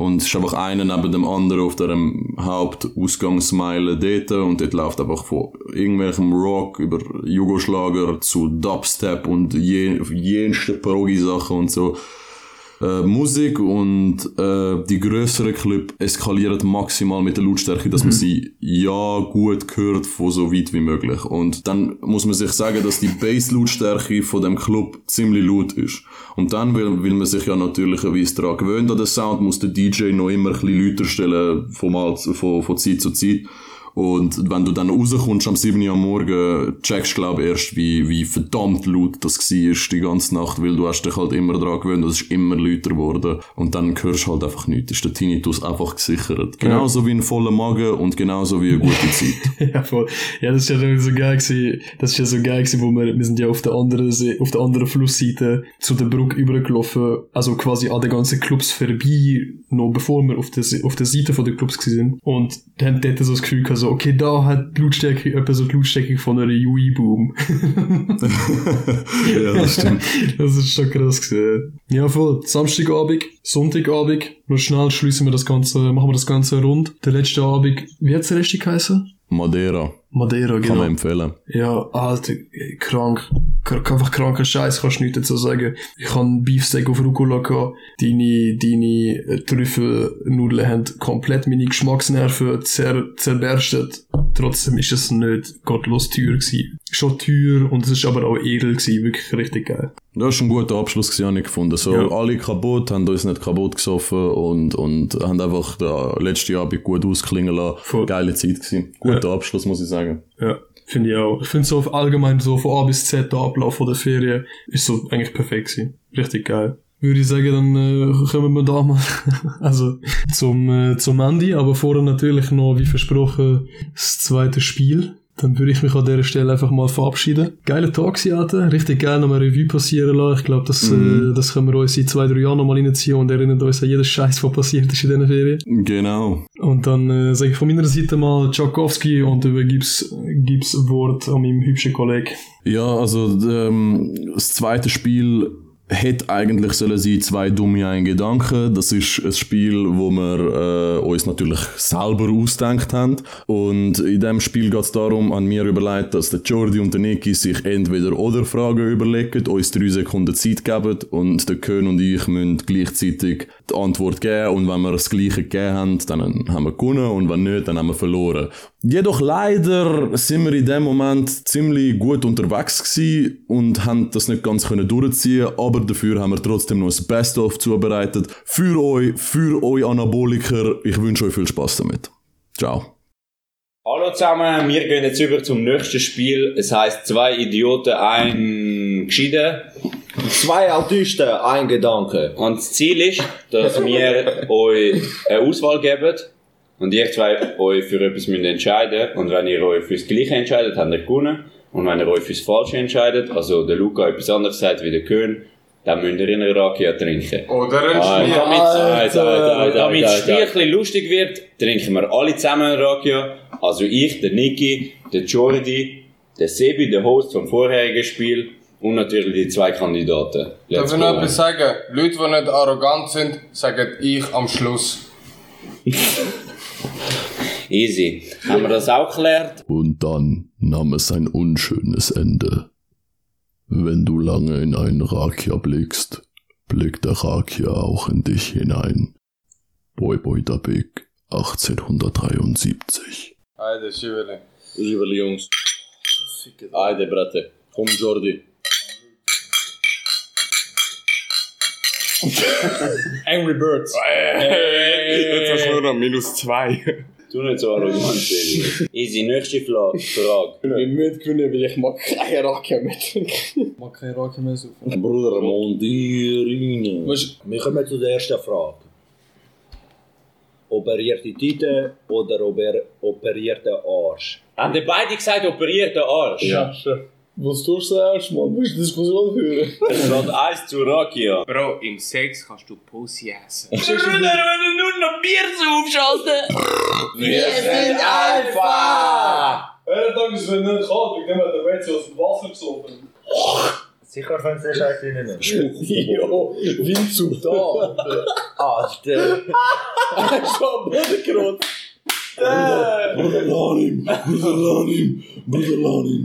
Speaker 3: Und es ist einfach einer neben dem anderen auf der Hauptausgangsmeile dort. Und dort läuft einfach von irgendwelchem Rock über Jugoschlager zu Dubstep und je, jenste Progi-Sachen und so äh, Musik und äh, die größeren Club eskalieren maximal mit der Lautstärke, dass man sie ja gut hört von so weit wie möglich. Und dann muss man sich sagen, dass die Bass-Lautstärke von dem Club ziemlich laut ist. Und dann, weil, weil man sich ja natürlicherweise daran gewöhnt an den Sound, muss der DJ noch immer ein bisschen lauter stellen von, von, von Zeit zu Zeit. Und wenn du dann rauskommst am 7 Uhr am Morgen, checkst du glaub erst, wie, wie verdammt laut das war die ganze Nacht, weil du hast dich halt immer daran gewöhnt, es ist immer lauter geworden. Und dann hörst du halt einfach nichts. Ist der Tinnitus einfach gesichert. Genauso wie ein voller Magen und genauso wie eine gute *laughs* Zeit.
Speaker 2: ja, voll. Ja, das ist ja so geil gewesen. Das ist ja so geil gewesen, wo wir, wir sind ja auf der anderen, See, auf der anderen Flussseite zu der Brücke übergelaufen, also quasi an den ganzen Clubs vorbei, noch bevor wir auf der, auf der Seite von den Clubs sind. Und dann haben dort so das Gefühl gehabt, so, okay, da hat die Lautstärke, etwa so die Lautstärke von einer UI-Boom. *laughs*
Speaker 3: ja, das stimmt. *laughs*
Speaker 2: das ist schon krass gewesen. Ja, voll. Samstagabend, Sonntagabend, noch schnell schließen wir das Ganze, machen wir das Ganze rund. Der letzte Abend, wie hat's der richtig geheißen?
Speaker 3: Madeira.
Speaker 2: Madeira,
Speaker 3: Kann
Speaker 2: genau.
Speaker 3: man empfehlen.
Speaker 2: Ja, Alter, krank. Kr- Einfach kranker Scheiß, kannst du nichts dazu sagen. Ich habe Beefsteak auf Rucola gehabt. Deine, deine äh, Trüffelnudeln haben komplett meine Geschmacksnerven zer zerberstet. Trotzdem ist es nicht gottlos teuer gewesen. Schon teuer und es ist aber auch edel gewesen. Wirklich richtig geil.
Speaker 3: Das war ein guter Abschluss, gewesen, habe ich gefunden. So,
Speaker 2: Ja.
Speaker 3: alle kaputt, haben uns nicht kaputt gesoffen und, und haben einfach den letzten Abend gut ausklingen lassen.
Speaker 2: Voll.
Speaker 3: Geile Zeit gewesen. Guter Abschluss, muss ich sagen.
Speaker 2: Ja, finde ich auch. Ich finde so allgemein so von A bis Z der Ablauf von der Ferien ist so eigentlich perfekt gewesen. Richtig geil. Würde ich sagen, dann äh, kommen wir da mal *laughs* also zum, äh, zum Ende, aber vorher natürlich noch, wie versprochen, das zweite Spiel. Dann würde ich mich an dieser Stelle einfach mal verabschieden. Geiler Tag, sie hatten. Richtig geil nochmal Revue passieren lassen. Ich glaube, das, äh, das können wir uns in zwei, drei Jahren nochmal reinziehen und erinnern uns an jeden Scheiß, was passiert ist in diesen Ferien.
Speaker 3: Genau.
Speaker 2: Und dann äh, sage ich von meiner Seite mal Tchaikovsky und übergib's gib's Wort an meinem hübschen Kollegen.
Speaker 3: Ja, also ähm, das zweite Spiel hätte eigentlich sollen sein zwei dumme ein Gedanken. Das ist ein Spiel, wo wir äh, uns natürlich selber ausdenkt haben. Und in dem Spiel geht es darum, an mir überlegt, dass der Jordi und der Niki sich entweder oder Fragen überlegen, uns drei Sekunden Zeit geben und der Kön und ich müssen gleichzeitig die Antwort geben. Und wenn wir das Gleiche gegeben haben, dann haben wir gewonnen und wenn nicht, dann haben wir verloren. Jedoch leider sind wir in dem Moment ziemlich gut unterwegs gewesen und haben das nicht ganz können durchziehen, aber dafür haben wir trotzdem noch das Best-of zubereitet. Für euch, für euch Anaboliker. Ich wünsche euch viel Spaß damit. Ciao.
Speaker 8: Hallo zusammen, wir gehen jetzt über zum nächsten Spiel. Es heißt zwei Idioten, ein Geschieden.
Speaker 7: Zwei Autisten, ein Gedanke.
Speaker 8: Und das Ziel ist, dass wir *laughs* euch eine Auswahl geben und ihr zwei euch für etwas müsst entscheiden Und wenn ihr euch fürs Gleiche entscheidet, habt ihr gewonnen. Und wenn ihr euch fürs Falsche entscheidet, also der Luca etwas anderes sagt wie der Köhn, dann müsst ihr in einer Rakia trinken.
Speaker 5: Oder ein
Speaker 8: Ah,
Speaker 5: Spiel.
Speaker 8: damit damit das Spiel ein bisschen lustig wird, trinken wir alle zusammen einen Rakia. Also ich, der Niki, der Jordi, der Sebi, der Host vom vorherigen Spiel und natürlich die zwei Kandidaten.
Speaker 5: Darf
Speaker 8: Let's
Speaker 5: ich
Speaker 8: go.
Speaker 5: noch etwas sagen? Leute, die nicht arrogant sind, sagen ich am Schluss. *laughs*
Speaker 8: Easy. Haben wir das auch geklärt?
Speaker 3: Und dann nahm es ein unschönes Ende. Wenn du lange in einen Rakia blickst, blickt der Rakia auch in dich hinein. Boy Boy da Big, 1873.
Speaker 5: Alter, Schüberli.
Speaker 4: Lieber Jungs. Ajde, brate. Komm, Jordi.
Speaker 7: Angry Birds.
Speaker 5: Jetzt hast du nur noch minus zwei.
Speaker 8: Tu nicht so arrogant, Sebi. Easy, nächste Fla Frage.
Speaker 2: Ich müssen gewinnen, weil ich mag keine Racke mehr trinken.
Speaker 6: Mag keine Rake mehr saufen.
Speaker 4: Bruder, Mondirine.
Speaker 7: Wir kommen zu der ersten Frage. Operierte Tite oder oper operierte Arsch?
Speaker 8: Haben die beide gesagt, operiert der Arsch?
Speaker 4: Ja.
Speaker 2: Was tust du zuerst, Mann? Willst du Diskussion führen? *laughs*
Speaker 8: Es geht eins zu Rakia.
Speaker 5: Bro, im Sex kannst du Pussy essen. *laughs*
Speaker 8: Bruder, wenn du nur noch Bier aufschalten.
Speaker 7: Wir sind Alpha!
Speaker 2: Äh, dann ist es nicht kalt, ich nehme den WC aus dem Wasser gesoffen.
Speaker 7: Sicher können Sie den Scheiß reinnehmen.
Speaker 2: Jo, Wind zu da.
Speaker 7: Alter!
Speaker 2: Schon Boden gerotzt.
Speaker 3: Bruder Lanim, Bruder Lanim, Bruder Lanim.